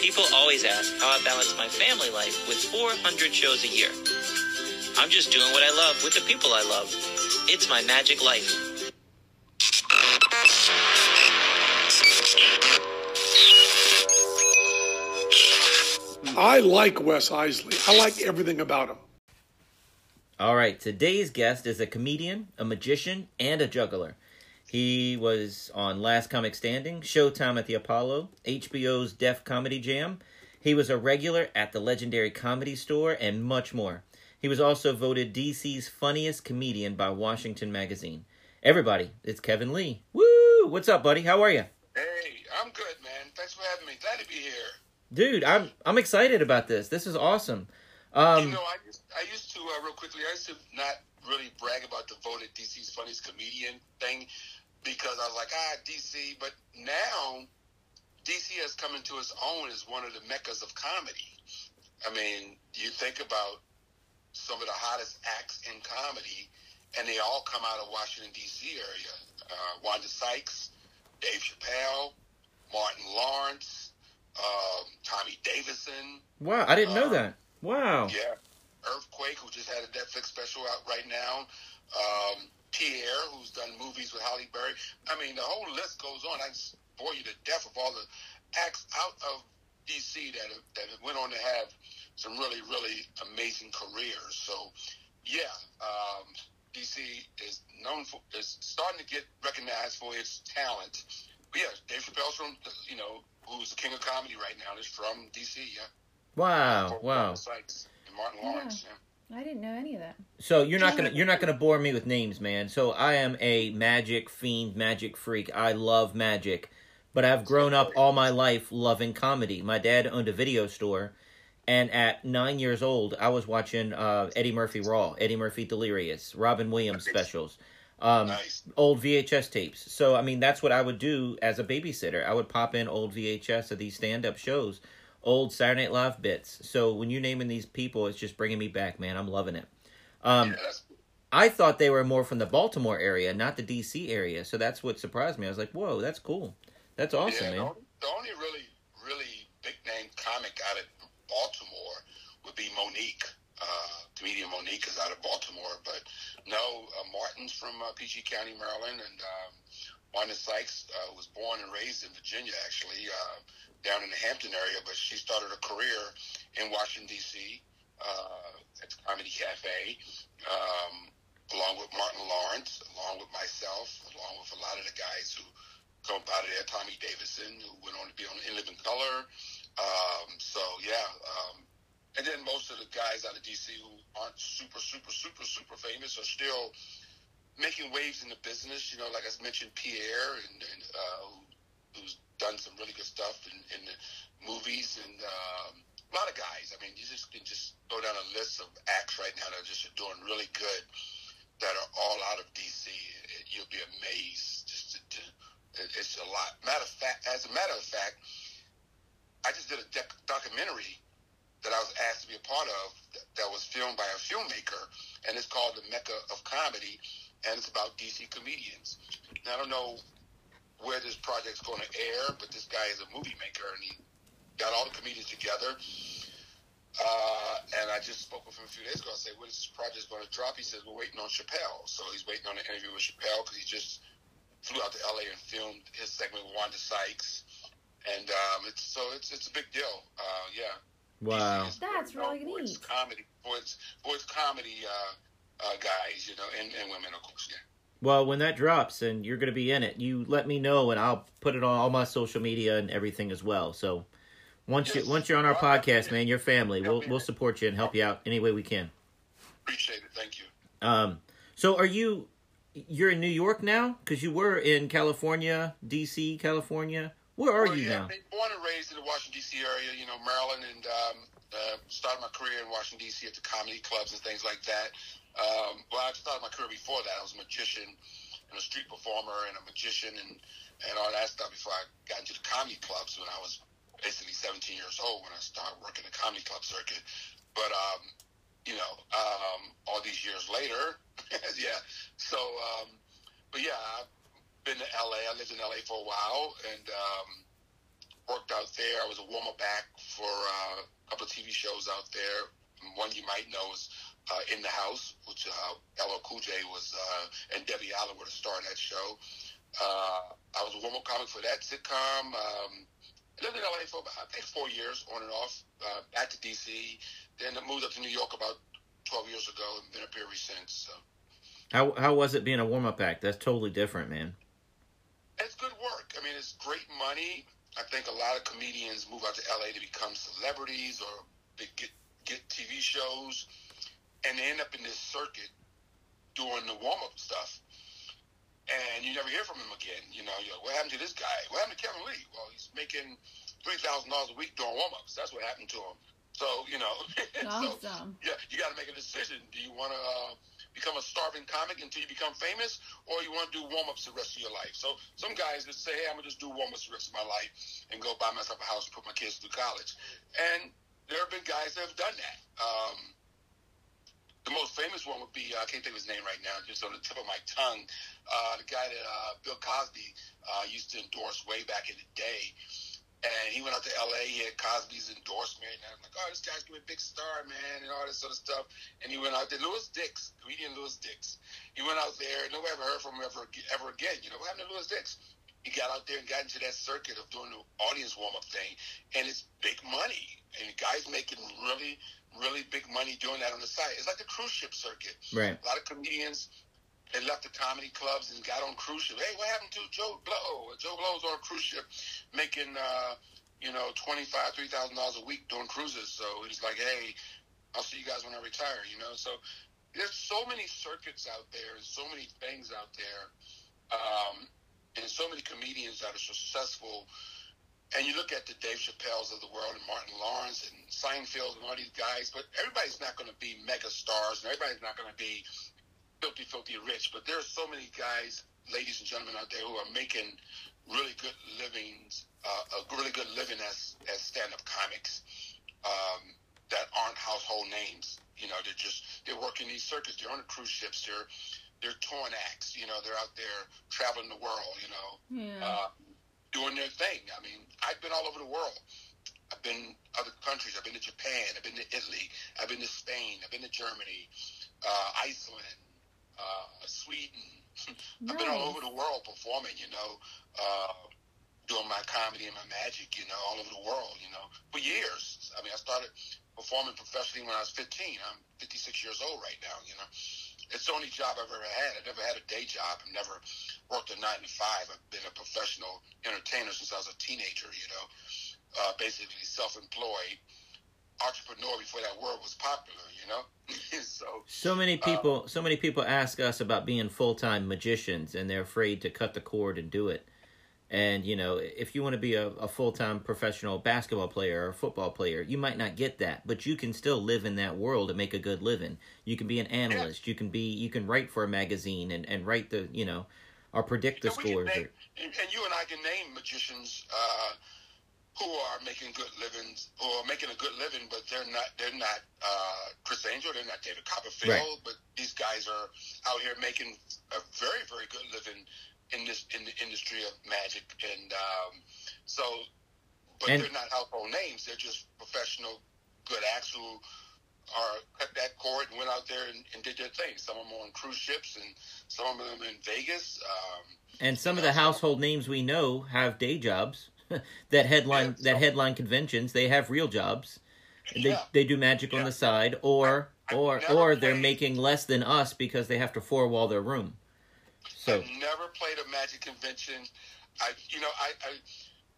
People always ask how I balance my family life with 400 shows a year. I'm just doing what I love with the people I love. It's my magic life. I like Wes Iseli. I like everything about him. All right, today's guest is a comedian, a magician, and a juggler. He was on Last Comic Standing, Showtime at the Apollo, HBO's Def Comedy Jam. He was a regular at the legendary Comedy Store, and much more. He was also voted DC's funniest comedian by Washington Magazine. Everybody, it's Kevin Lee. Woo! What's up, buddy? How are you? Hey, I'm good, man. Thanks for having me. Glad to be here. Dude, I'm I'm excited about this. This is awesome. Um, you know, I used, I used to uh, real quickly. I used to not really brag about the voted DC's funniest comedian thing because I was like, ah, DC. But now, DC has come into its own as one of the meccas of comedy. I mean, you think about some of the hottest acts in comedy, and they all come out of Washington D.C. area. Uh, Wanda Sykes, Dave Chappelle, Martin Lawrence, um, Tommy Davidson. wow, I didn't know Um, that. Wow. Yeah. Earthquake, who just had a Netflix special out right now. Um, Pierre, who's done movies with Halle Berry. I mean, the whole list goes on. I just bore you to death of all the acts out of DC that have, that went on to have some really, really amazing careers. So, yeah, um, DC is known for is starting to get recognized for its talent. But yeah, Dave Chappelle's from you know who's the king of comedy right now is from DC. Yeah. Wow. Wow. Sykes and Martin Lawrence. Yeah. I didn't know any of that. So you're not gonna you're not gonna bore me with names, man. So I am a magic fiend, magic freak. I love magic, but I've grown up all my life loving comedy. My dad owned a video store, and at nine years old, I was watching uh, Eddie Murphy Raw, Eddie Murphy Delirious, Robin Williams specials, um, Nice. old VHS tapes. So I mean, that's what I would do as a babysitter. I would pop in old VHS of these stand up shows, old Saturday Night Live bits. So when you're naming these people, it's just bringing me back, man. I'm loving it. Um, I thought they were more from the Baltimore area, not the DC area. So that's what surprised me. I was like, "Whoa, that's cool. That's awesome, yeah, man." The, only- the only really, really big name comic out of Baltimore would be Mo'Nique. Uh, comedian Mo'Nique is out of Baltimore, but no, uh, Martin's from uh, PG County, Maryland, and um, Wanda Sykes uh, was born and raised in Virginia, actually, uh, down in the Hampton area, but she started a career in Washington D.C. Uh, at the Comedy Cafe, um, along with Martin Lawrence, along with myself, along with a lot of the guys who come out of there, Tommy Davidson, who went on to be on In Living Color. Um, so yeah, um, and then most of the guys out of DC who aren't super, super, super, super famous are still making waves in the business. You know, like I mentioned, Pierre, and, and uh, who, who's done some really good stuff in, in the movies, and um, a lot of guys. I mean, you just can just go down a list of acts right now that are just doing really good that are all out of DC. You'll be amazed. Just to, to, it's a lot. Matter of fact, as a matter of fact, I just did a doc- documentary that I was asked to be a part of that, that was filmed by a filmmaker, and it's called The Mecca of Comedy, and it's about DC comedians. Now, I don't know where this project's going to air, but this guy is a movie maker, and he got all the comedians together. Uh, and I just spoke with him a few days ago. I said, "When is this project going to drop?" He says, "We're waiting on Chappelle." So he's waiting on an interview with Chappelle because he just flew out to LA and filmed his segment with Wanda Sykes, and um, it's so it's it's a big deal. Uh, yeah. Wow. That's known really for its neat. comedy for its for its comedy uh, uh, guys, you know, and, and women, of course. Yeah. Well, when that drops and you're going to be in it, you let me know and I'll put it on all my social media and everything as well. So once you once you're on our Well, podcast, man, your family, we'll we'll support you and help you out any way we can. Appreciate it. Thank you. Um, so are you you're in New York now? Because you were in California, D.C., California. Where are Well, you yeah, now? been born and raised in the Washington D.C. area, you know, Maryland, and um, uh, started my career in Washington D.C. at the comedy clubs and things like that. Um, well, I started my career before that. I was a magician and a street performer and a magician and and all that stuff before I got into the comedy clubs when I was basically 17 years old when I started working the comedy club circuit. But um, you know, um, all these years later, yeah. So, um, but yeah, I've been to LA. I lived in LA for a while, and um, worked out there. I was a warm up act for uh, a couple of TV shows out there. One you might know is uh, In the House, which uh, LL Cool J was, uh, and Debbie Allen were the star of that show. Uh, I was a warm up comic for that sitcom. Um, I lived in LA for about, I think, four years on and off. Uh, back to DC. Then I moved up to New York about 12 years ago and been up here since. So. How how was it being a warm up act? That's totally different, man. It's good work. I mean, it's great money. I think a lot of comedians move out to LA to become celebrities or get get TV shows, and they end up in this circuit doing the warm up stuff. And you never hear from him again. You know, you're like, what happened to this guy? What happened to Kevin Lee? Well, he's making three thousand dollars a week doing warm ups. That's what happened to him. So you know, Awesome. so, yeah, you got to make a decision. Do you want to uh, become a starving comic until you become famous, or you want to do warm ups the rest of your life? So some guys just say, hey, I'm gonna just do warm ups the rest of my life and go buy myself a house and put my kids through college. And there have been guys that have done that. Um, the most famous one would be uh, I can't think of his name right now, just on the tip of my tongue. Uh, the guy that uh, Bill Cosby uh, used to endorse way back in the day. And he went out to L.A. He had Cosby's endorsement, and I'm like, "Oh, this guy's gonna be a big star, man," and all this sort of stuff. And he went out there, Louis Dix, comedian Louis Dix. He went out there, nobody ever heard from him ever, ever again. You know what happened to Louis Dix? He got out there and got into that circuit of doing the audience warm up thing, and it's big money. And the guys making really, really big money doing that on the side. It's like the cruise ship circuit. Right. A lot of comedians they left the comedy clubs and got on cruise ship. Hey, what happened to Joe Blow? Joe Blow's on a cruise ship making, uh, you know, twenty five, three thousand dollars a week doing cruises. So he's like, hey, I'll see you guys when I retire. You know, so there's so many circuits out there and so many things out there, um, and so many comedians that are successful. And you look at the Dave Chappelle's of the world and Martin Lawrence and Seinfeld and all these guys, but everybody's not going to be mega stars and everybody's not going to be filthy, filthy rich. But there are so many guys, ladies and gentlemen out there who are making really good livings, uh, a really good living as as stand up comics um, that aren't household names. You know, they're just they're working these circuits. They're on the cruise ships. They're they're touring acts. You know, they're out there traveling the world. You know, Yeah. uh, doing their thing. I mean, I've been all over the world. I've been other countries. I've been to Japan. I've been to Italy. I've been to Spain. I've been to Germany, uh, Iceland, uh, Sweden. I've been all over the world performing. You know, uh, doing my comedy and my magic. You know, all over the world. You know, for years. I mean, I started performing professionally when I was 15. I'm 56 years old right now. You know, it's the only job I've ever had. I've never had a day job. I've never worked a nine to five. I've been a professional entertainer since I was a teenager. You know, uh, basically self-employed entrepreneur before that word was popular. You know, so So many people, so many people ask us about being full time magicians, and they're afraid to cut the cord and do it. And you know, if you want to be a, a full time professional basketball player or football player, you might not get that, but you can still live in that world and make a good living. You can be an analyst. You can be, you can write for a magazine and and write the, you know, or predict the scores. name- and, and you and I can name magicians uh, who are making good livings or making a good living, but they're not they're not uh, Criss Angel, they're not David Copperfield, Right. but these guys are out here making a very very good living in this in the industry of magic, and um, so, but And- they're not household names. They're just professional good acts who are cut that cord and went out there and, and did their thing. Some of them on cruise ships, and some of them in Vegas. Um, And some of the household names we know have day jobs that headline Yeah, that headline conventions. They have real jobs. They Yeah. they do magic on the side, or I- or or they're played- making less than us because they have to four wall their room. So I've never played a magic convention. I, you know, I, I,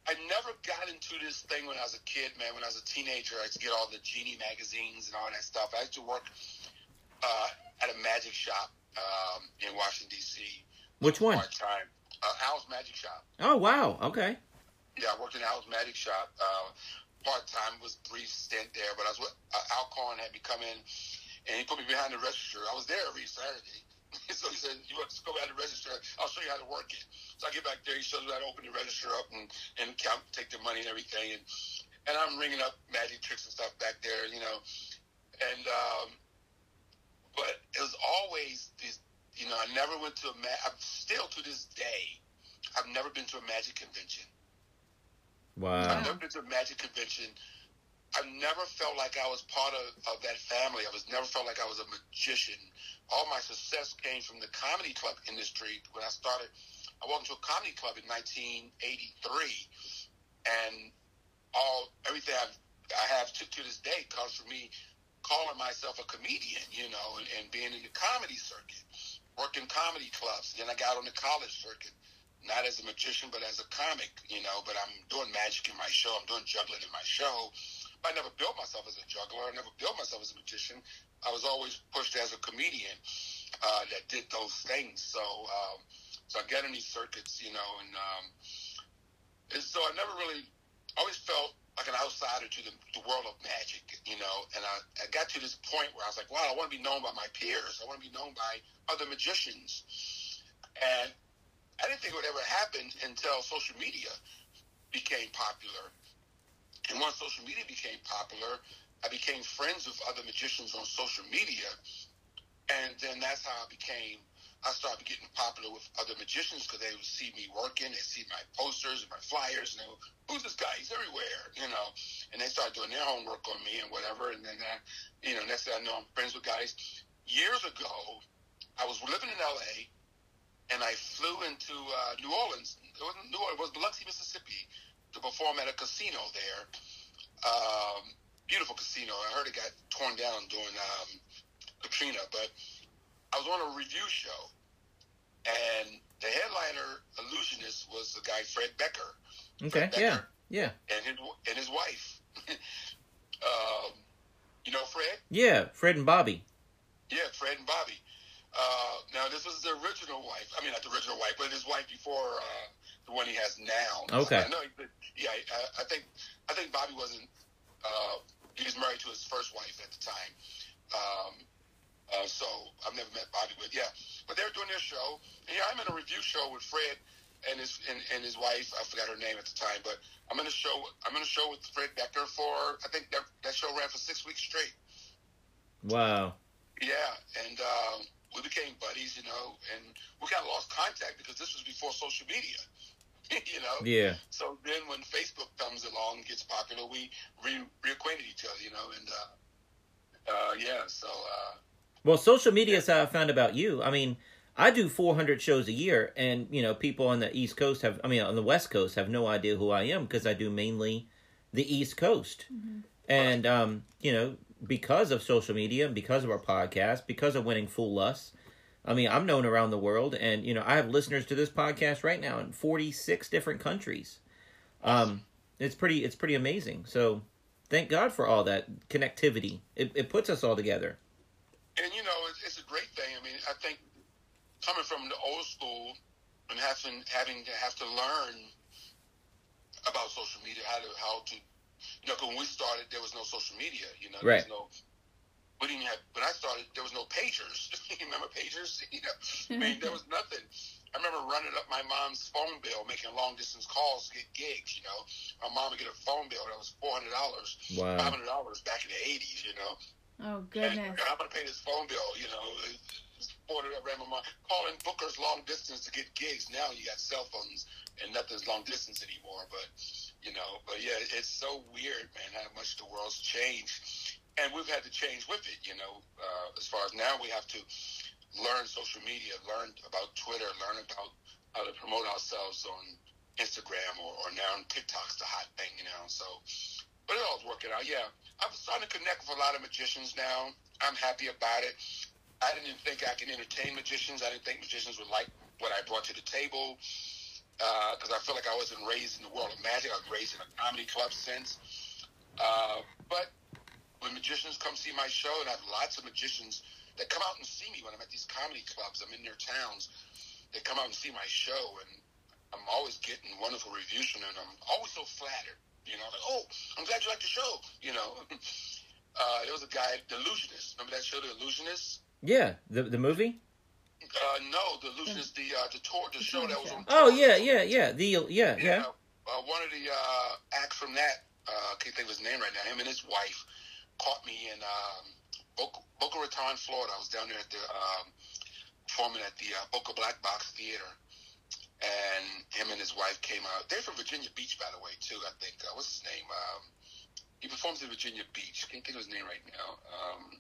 I never got into this thing when I was a kid, man. When I was a teenager, I used to get all the Genii magazines and all that stuff. I used to work uh, at a magic shop um, in Washington D.C. which one? part time. Uh, Al's Magic Shop. Oh wow, okay. Yeah, I worked in Al's Magic Shop. Uh, part time was a brief stint there, but I was with uh, Al Cohen had me come in, and he put me behind the register. I was there every Saturday. So he said, "You want to go behind the register? I'll show you how to work it." So I get back there. He shows me how to open the register up and and count, take the money and everything, and and I'm ringing up magic tricks and stuff back there, you know, and um, but it was always this. You know, I never went to a. Ma- I'm still to this day. I've never been to a magic convention. Wow. I've never been to a magic convention. I've never felt like I was part of, of that family. I was never felt like I was a magician. All my success came from the comedy club industry. When I started, I walked into a comedy club in 1983, and all everything I've, I have to, to this day comes from me calling myself a comedian, you know, and, and being in the comedy circuit, working comedy clubs. Then I got on the college circuit, not as a magician, but as a comic, you know. But I'm doing magic in my show. I'm doing juggling in my show. I never built myself as a juggler. I never built myself as a magician. I was always pushed as a comedian uh, that did those things. So, um, so I get in these circuits, you know, and, um, and so I never really always felt like an outsider to the, the world of magic, you know. And I, I got to this point where I was like, wow, I want to be known by my peers. I want to be known by other magicians. And I didn't think it would ever happen until social media became popular. And once social media became popular, I became friends with other magicians on social media. And then that's how I became, I started getting popular with other magicians because they would see me working, they see my posters and my flyers, and they go, who's this guy? He's everywhere, you know. And they started doing their homework on me and whatever. And then, uh, you know, next thing I know, I'm friends with guys. Years ago, I was living in LA and I flew into uh, New Orleans. It wasn't New Orleans, it was Biloxi, Mississippi, to perform at a casino there. Um, beautiful casino. I heard it got torn down during um, Katrina, but I was on a revue show, and the headliner illusionist was the guy Fred Becker. Okay. Fred Yeah. Yeah. And his and his wife. um, you know Fred? Yeah. Fred and Bobby. Yeah, Fred and Bobby. Uh, now this was the original wife. I mean, not the original wife, but his wife before uh, the one he has now. Okay. I know. he- Yeah, I, I think I think Bobby wasn't. Uh, he was married to his first wife at the time. Um, uh, so I've never met Bobby, but yeah. But they were doing their show, and yeah, I'm in a revue show with Fred and his and, and his wife. I forgot her name at the time, but I'm in a show. I'm in a show with Fred Becker for I think that that show ran for six weeks straight. Wow. Yeah, and um, we became buddies, you know, and we kind of lost contact because this was before social media, you know. Yeah. So then when Facebook comes along and gets popular, we re- reacquainted each other, you know, and uh, uh, yeah, so uh, Well, social media is how I found about you. I mean, I do 400 shows a year, and you know, people on the East Coast have, I mean, on the West Coast have no idea who I am because I do mainly the East Coast, and um, you know, because of social media and because of our podcast, because of winning Fool Us. I mean, I'm known around the world, and you know, I have listeners to this podcast right now in 46 different countries. Um, it's pretty, it's pretty amazing. So, thank God for all that connectivity. It, it puts us all together. and you know, it's, it's a great thing. I mean, I think coming from the old school and having having to have to learn about social media, how to how to, you know, when we started, there was no social media. You know, there Right. was no. We didn't have. When I started, there was no pagers. you remember pagers? You know, I mean, there was nothing. I remember running up my mom's phone bill, making long distance calls to get gigs. You know, my mom would get a phone bill that was four hundred dollars, Wow. five hundred dollars back in the eighties. You know, Oh goodness! and goodness. I'm gonna pay this phone bill. You know, it's ordered up around my mind. Calling bookers long distance to get gigs. Now you got cell phones and nothing's long distance anymore. But you know, but yeah, it's so weird, man, how much the world's changed, and we've had to change with it. You know, uh, as far as now we have to learn social media, learn about Twitter, learn about how to promote ourselves on Instagram or, or now on TikTok's the hot thing. You know, so. But it all's working out, yeah. I'm starting to connect with a lot of magicians now. I'm happy about it. I didn't think I could entertain magicians. I didn't think magicians would like what I brought to the table because I feel like I wasn't raised in the world of magic. I was raised in a comedy club sense. Uh, but when magicians come see my show, and I have lots of magicians that come out and see me when I'm at these comedy clubs, I'm in their towns. They come out and see my show, and I'm always getting wonderful reviews from them. and I'm always so flattered. You know, like, oh, I'm glad you like the show. You know, uh, there was a guy, The Illusionist. Remember that show, The Illusionist? Yeah, the the movie. Uh, no, The Illusionist, the uh, the tour, the show that was on. Oh yeah, yeah, yeah. The yeah, yeah. Uh, one of the uh, acts from that, uh, I can't think of his name right now. Him and his wife caught me in um, Boca, Boca Raton, Florida. I was down there at the um, performing at the uh, Boca Black Box Theater, and him and his wife came out. They're from Virginia Beach, by the way, too. I think. Uh, what's his name? Um, he performs in Virginia Beach. Can't think of his name right now. Um,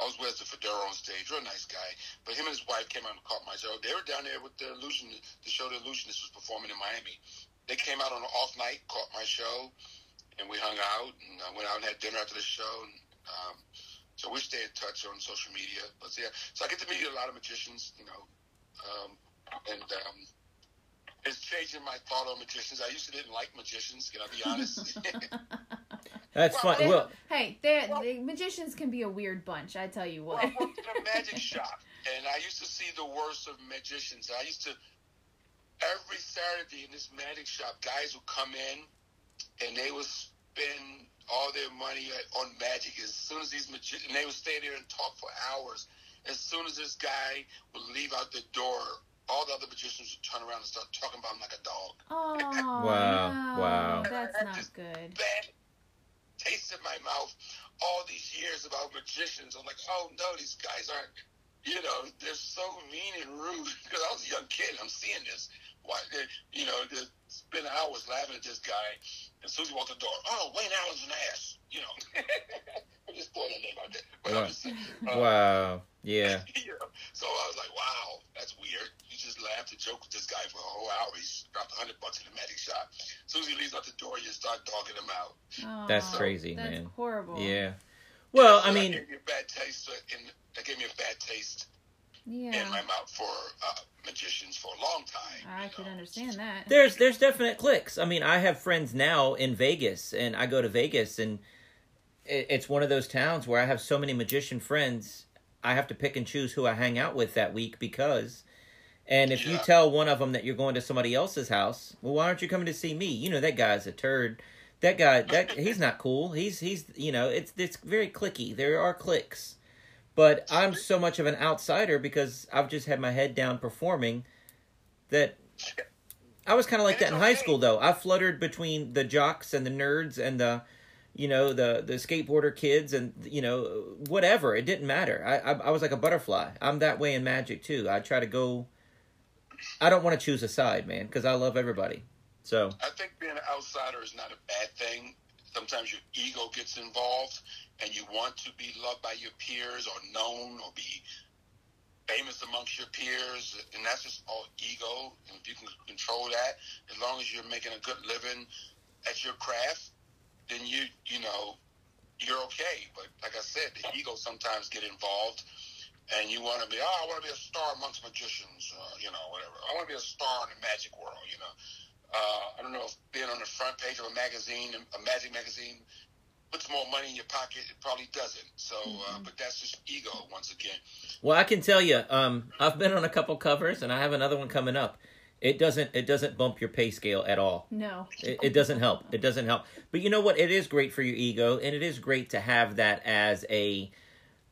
always wears the fedora on stage. Real nice guy. But him and his wife came out and caught my show. They were down there with the illusion, the show the illusionist was performing in Miami. They came out on an off night, caught my show, and we hung out and I went out and had dinner after the show. And, um, so we stay in touch on social media. But yeah, so I get to meet a lot of magicians, you know, um, and um, it's changing my thought on magicians. I used to didn't like magicians. Can I be honest? That's Well, fun. Well, hey, they're, the magicians can be a weird bunch. I tell you well, what. I worked in a magic shop, and I used to see the worst of magicians. I used to every Saturday in this magic shop, guys would come in, and they would spend all their money on magic. As soon as these magicians, and they would stay there and talk for hours. As soon as this guy would leave out the door, all the other magicians would turn around and start talking about him like a dog. Oh, Wow, no, wow. That's not good. bad taste in my mouth all these years about magicians. I'm like, oh no, these guys aren't, you know, they're so mean and rude. Because I was a young kid, I'm seeing this. Why, they, you know, they spend hours laughing at this guy. And Susie walked the door. Oh, Wayne Allen's an ass. You know, I'm just throwing a name out there. But I'm Wow. just uh, wow. Yeah. you know, so I was like, wow, that's weird. You just laughed and joked with this guy for a whole hour. He dropped a hundred bucks in the magic shop. As soon as he leaves out the door, you start dogging him out. Oh, That's crazy, that's man. horrible. Yeah. Well, So I that mean, gave me a bad taste. In, that gave me a bad taste Yeah. in my mouth for uh, magicians for a long time. I you could know. understand that. there's there's definite clicks. I mean, I have friends now in Vegas, and I go to Vegas, and it, it's one of those towns where I have so many magician friends. I have to pick and choose who I hang out with that week because, and if you tell one of them that you're going to somebody else's house, well, why aren't you coming to see me? You know that guy's a turd. That guy, that he's not cool. He's he's you know it's it's very clicky. There are clicks, but I'm so much of an outsider because I've just had my head down performing that I was kind of like that in high school, though. I fluttered between the jocks and the nerds and the, you know, the the skateboarder kids and you know whatever. It didn't matter. I I, I was like a butterfly. I'm that way in magic too. I try to go. I don't want to choose a side, man, because I love everybody. So I think being an outsider is not a bad thing. Sometimes your ego gets involved, and you want to be loved by your peers or known or be famous amongst your peers, and that's just all ego. And if you can control that, as long as you're making a good living at your craft, then you you know you're okay. But like I said, the ego sometimes get involved, and you want to be oh I want to be a star amongst magicians, uh, you know whatever. I want to be a star in the magic world, you know. Uh, I don't know if being on the front page of a magazine, a magic magazine, puts more money in your pocket. It probably doesn't. So, uh, but that's just ego once again. Well, I can tell you, um, I've been on a couple covers, and I have another one coming up. It doesn't it doesn't bump your pay scale at all. No. It, it doesn't help. It doesn't help. But you know what? It is great for your ego, and it is great to have that as a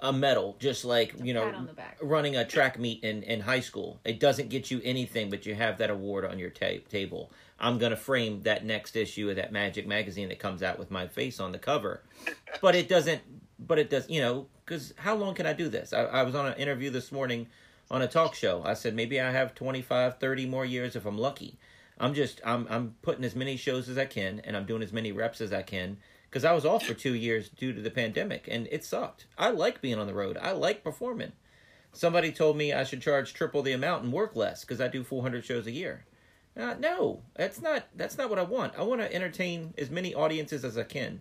a medal, just like you know Pat on the back. running a track meet in in high school. It doesn't get you anything, but you have that award on your ta- table. I'm gonna frame that next issue of that Magic magazine that comes out with my face on the cover. But it doesn't. But it does. You know, because how long can I do this? I, I was on an interview this morning on a talk show. I said maybe I have 25, 30 more years if I'm lucky. I'm just I'm I'm putting as many shows as I can and I'm doing as many reps as I can because I was off for 2 years due to the pandemic and it sucked. I like being on the road. I like performing. Somebody told me I should charge triple the amount and work less because I do 400 shows a year. Uh, no, that's not that's not what I want. I want to entertain as many audiences as I can.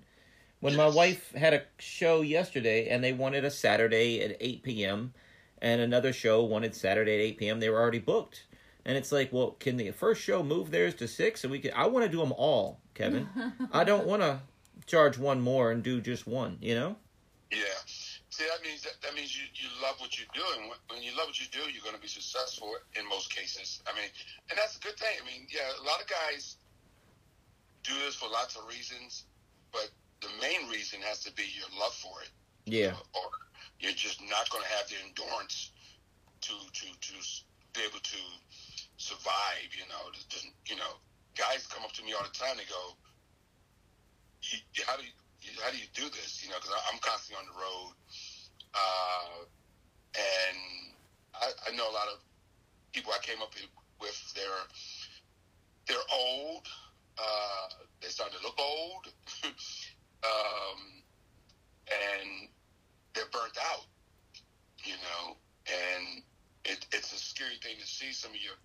When my wife had a show yesterday and they wanted a Saturday at 8 p.m. and another show wanted Saturday at 8 p.m., they were already booked. And it's like, well, can the first show move theirs to 6 and we can I want to do them all, Kevin. I don't want to charge one more and do just one, you know? Yeah. See, that means that, that means you, you love what you do, and when, when you love what you do, you're going to be successful in most cases. I mean, and that's a good thing. I mean, yeah, a lot of guys do this for lots of reasons, but the main reason has to be your love for it. Yeah. or you're just not going to have the endurance to to to be able to survive. You know, just, you know, guys come up to me all the time. They go, "You- you- "How do you you- how do you do this?" You know, because I'm constantly on the road, uh, and I, I know a lot of people I came up with. They're they're old. Uh, they're starting to look old, um, and they're burnt out. You know, and it, it's a scary thing to see some of your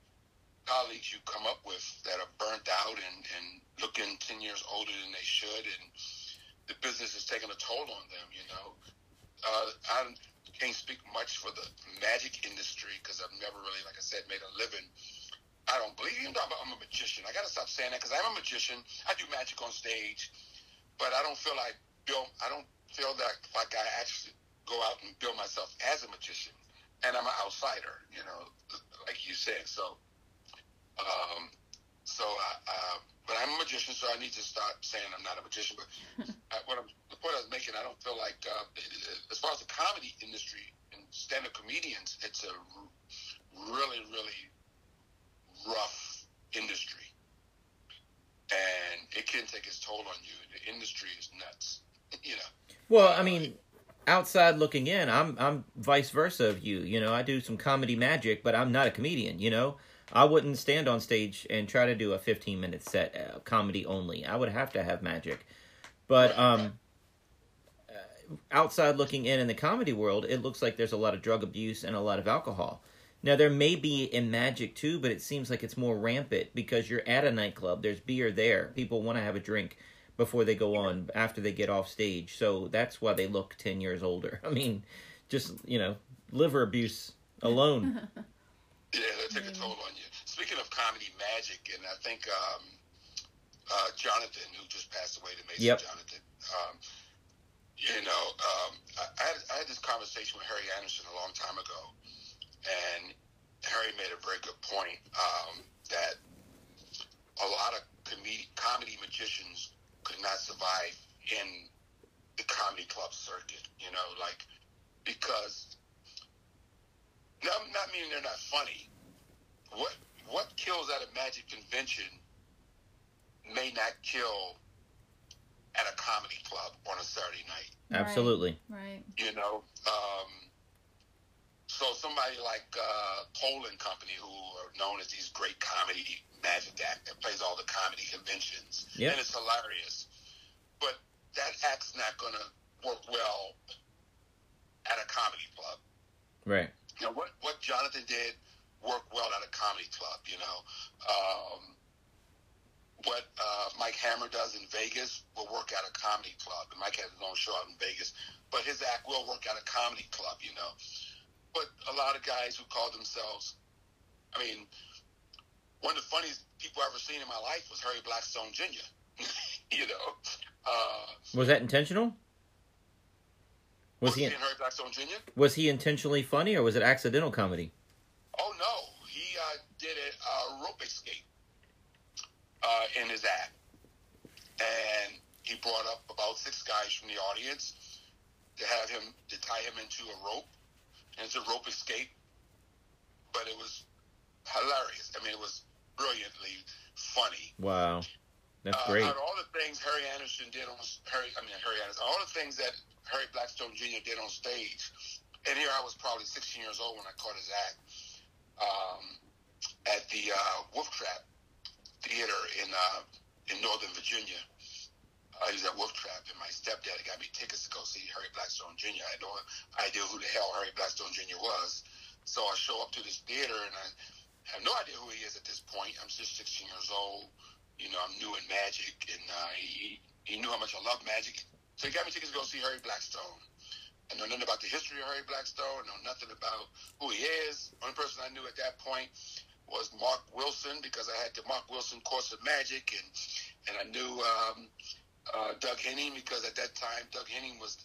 colleagues you come up with that are burnt out and, and looking 10 years older than they should, and the business is taking a toll on them, you know. Uh, I can't speak much for the magic industry because I've never really, like I said, made a living. I don't believe, though I'm a, I'm a magician, I got to stop saying that because I'm a magician. I do magic on stage, but I don't feel like build, I don't feel that like I actually go out and build myself as a magician. And I'm an outsider, you know, like you said. So, um, so I, uh, but I'm a magician, so I need to stop saying I'm not a magician. But I, what I'm, the point I was making, I don't feel like, uh, as far as the comedy industry and stand-up comedians, it's a r- really, really rough industry, and it can take its toll on you. The industry is nuts, you know. Well, I mean, outside looking in, I'm I'm vice versa of you. You know, I do some comedy magic, but I'm not a comedian. You know, I wouldn't stand on stage and try to do a 15 minute set, uh, comedy only. I would have to have magic. But um, uh, outside looking in in the comedy world, it looks like there's a lot of drug abuse and a lot of alcohol. Now there may be in magic too, but it seems like it's more rampant because you're at a nightclub. There's beer there. People want to have a drink before they go on after they get off stage. So that's why they look 10 years older. I mean, just, you know, liver abuse alone. Yeah, they take a toll on you. Speaking of comedy magic, and I think um, uh, Jonathan, who just passed away, the Amazing Yep. Jonathan, um, you know, um, I, I, had, I had this conversation with Harry Anderson a long time ago, and Harry made a very good point um, that a lot of comedi- comedy magicians could not survive in the comedy club circuit, you know, like because not, not meaning they're not funny. What what kills at a magic convention may not kill at a comedy club on a Saturday night. Absolutely. Right. You know, um, so somebody like uh, Poland Company, who are known as these great comedy magic act that plays all the comedy conventions, Yep. and it's hilarious. But that act's not going to work well at a comedy club. Right. You know what? What Jonathan did worked well at a comedy club. You know, um, what uh, Mike Hammer does in Vegas will work at a comedy club. And Mike has his own show out in Vegas, but his act will work at a comedy club. You know, but a lot of guys who call themselves, I mean, one of the funniest people I've ever seen in my life was Harry Blackstone Jr. you know, uh, Was that intentional? Was he seen Harry Blackstone Jr. was he intentionally funny or was it accidental comedy? Oh no, he uh, did a rope escape uh, in his act, and he brought up about six guys from the audience to have him to tie him into a rope, and it's a rope escape. But it was hilarious. I mean, it was brilliantly funny. Wow. That's Uh, great. out of all the things Harry Anderson did on Harry, I mean Harry Anderson, all the things that Harry Blackstone Jr. did on stage, and here I was probably 16 years old when I caught his act um, at the uh, Wolf Trap Theater in uh, in Northern Virginia. He was at Wolf Trap, and my stepdad got me tickets to go see Harry Blackstone Jr. I had no idea who the hell Harry Blackstone Jr. was, so I show up to this theater, and I have no idea who he is at this point. I'm just 16 years old you know, I'm new in magic, and uh, he he knew how much I love magic, so he got me tickets to go see Harry Blackstone. I know nothing about the history of Harry Blackstone. I know nothing about who he is. Only person I knew at that point was Mark Wilson because I had the Mark Wilson course of magic, and and I knew um, uh, Doug Henning because at that time Doug Henning was,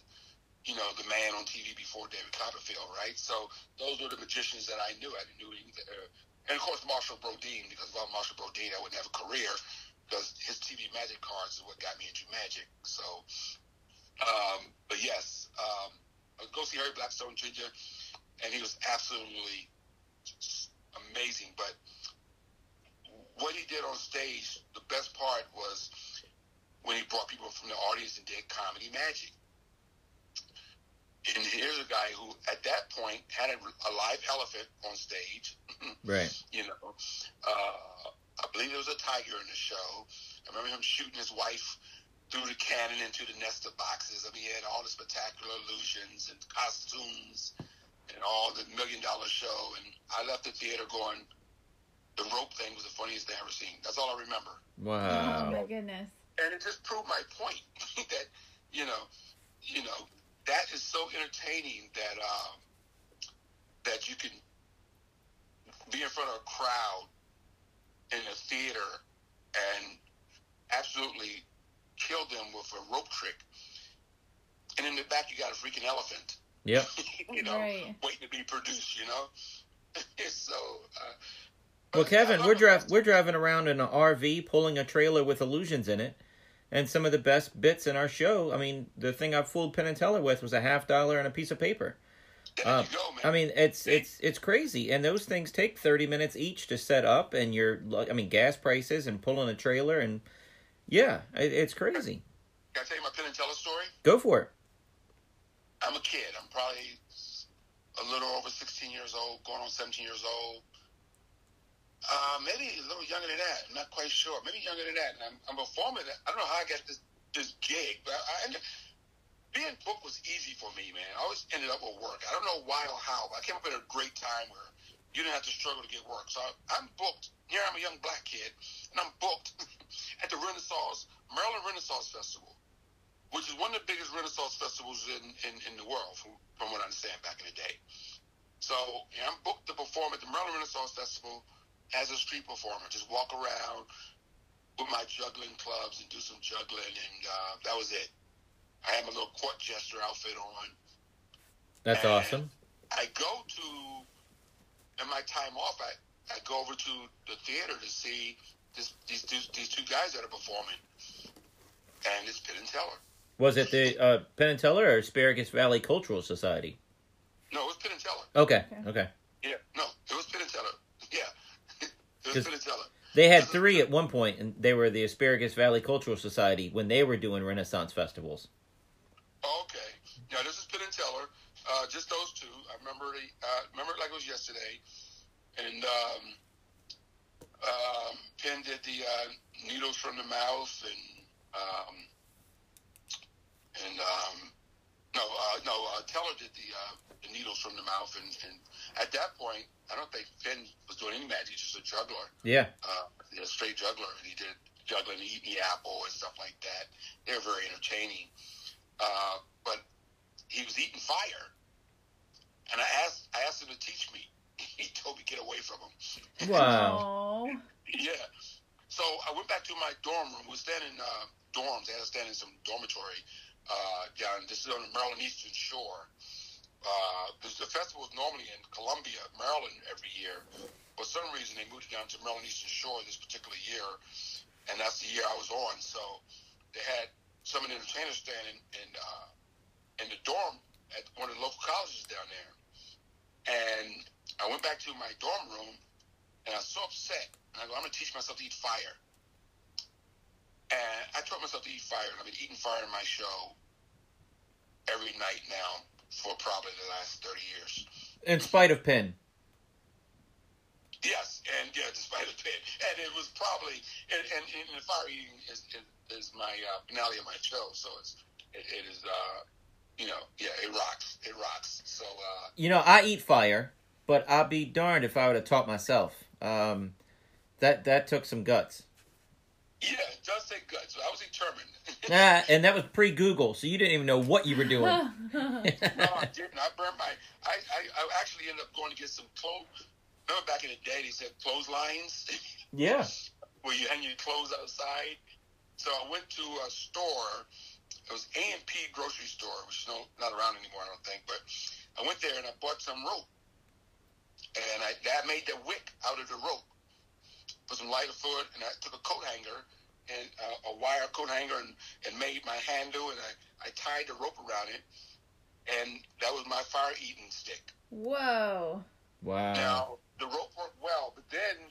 you know, the man on TV before David Copperfield, right? So those were the magicians that I knew. I knew, uh, and of course Marshall Brodeen because without Marshall Brodeen I wouldn't have a career because his TV magic cards is what got me into magic. So, um, but yes, um, go see Harry Blackstone Jr. and he was absolutely amazing. But what he did on stage, the best part was when he brought people from the audience and did comedy magic. And here's a guy who, at that point, had a, a live elephant on stage. Right. You know, uh, I believe there was a tiger in the show. I remember him shooting his wife through the cannon into the nest of boxes. I mean, he had all the spectacular illusions and costumes and all the million dollar show. And I left the theater going, the rope thing was the funniest thing I ever seen. That's all I remember. Oh Wow. my goodness. And it just proved my point that, you know, you know, that is so entertaining that um, that you can be in front of a crowd in a theater and absolutely kill them with a rope trick. And in the back, you got a freaking elephant, Yep. you know, Right. waiting to be produced, you know? so, uh, Well, Kevin, we're it. drive we're driving around in an RV, pulling a trailer with illusions in it, and some of the best bits in our show. I mean, the thing I fooled Penn and Teller with was a half dollar and a piece of paper. There Uh, you go, man. I mean, it's it's it's crazy, and those things take thirty minutes each to set up, and you're I mean, gas prices and pulling a trailer, and yeah, it, it's crazy. Can I tell you my Penn and Teller story? Go for it. I'm a kid. I'm probably a little over 16 years old, going on 17 years old. Uh, maybe a little younger than that. I'm not quite sure. Maybe younger than that. And I'm, I'm performing. I don't know how I got this this gig, but I, I being booked was easy for me, man. I always ended up with work. I don't know why or how. But I came up at a great time where you didn't have to struggle to get work. So I, I'm booked. Here I'm a young black kid, and I'm booked at the Renaissance Maryland Renaissance Festival which is one of the biggest Renaissance festivals in, in, in the world, from, from what I understand back in the day. So yeah, I'm booked to perform at the Maryland Renaissance Festival as a street performer. Just walk around with my juggling clubs and do some juggling, and uh, that was it. I had my little court jester outfit on. That's awesome. I go to, in my time off, I, I go over to the theater to see this, these, these, these two guys that are performing. And it's Penn and Teller. Was it the uh, Penn and Teller or Asparagus Valley Cultural Society? No, it was Penn and Teller. Okay, Okay. okay. Yeah, no, it was Penn and Teller. Yeah, it was Penn and Teller. They had three at one point, and they were the Asparagus Valley Cultural Society when they were doing Renaissance festivals. Okay. Now this is Penn and Teller. Uh, just those two. I remember the. Uh, remember it like it was yesterday. And um, um, Penn did the uh, needles from the mouth, and um, and um, no, uh, no, uh, Teller did the, uh, the needles from the mouth, and, and at that point, I don't think Penn was doing any magic; he's just a juggler. Yeah, uh, a straight juggler, and he did juggling, eating the apple and stuff like that. They were very entertaining. Uh, but he was eating fire, and I asked I asked him to teach me. He told me get away from him. wow. Yeah. So I went back to my dorm room. We were standing in uh, dorms. They had to stand in some dormitory uh, down. This is on the Maryland Eastern Shore. Uh, the festival is normally in Columbia, Maryland, every year. For some reason, they moved it down to Maryland Eastern Shore this particular year, and that's the year I was on. So they had some of the entertainers standing in uh, in the dorm at one of the local colleges down there. And I went back to my dorm room, and I was so upset. And I go, I'm going to teach myself to eat fire. And I taught myself to eat fire, and I've been eating fire in my show every night now for probably the last 30 years. In spite of Penn. Yes, and yeah, despite the pit. And it was probably, and, and, and the fire eating is, is, is my uh, finale of my show, so it's, it, it is, uh, you know, yeah, it rocks. It rocks. So, uh, You know, I eat fire, but I'll be darned if I would have taught myself. Um, that that took some guts. yeah, it does take guts. I was determined. Ah, and that was pre Google, so you didn't even know what you were doing. No, I didn't. I burned my. I, I, I actually ended up going to get some clothes. Remember back in the day, they said clotheslines yeah. where you hang your clothes outside. So I went to a store. It was A and P grocery store, which is no, not around anymore, I don't think. But I went there and I bought some rope, and I that made the wick out of the rope. Put some lighter fluid, and I took a coat hanger and uh, a wire coat hanger and, and made my handle, and I, I tied the rope around it, and that was my fire eating stick. Whoa. Wow. Now the rope worked well, but then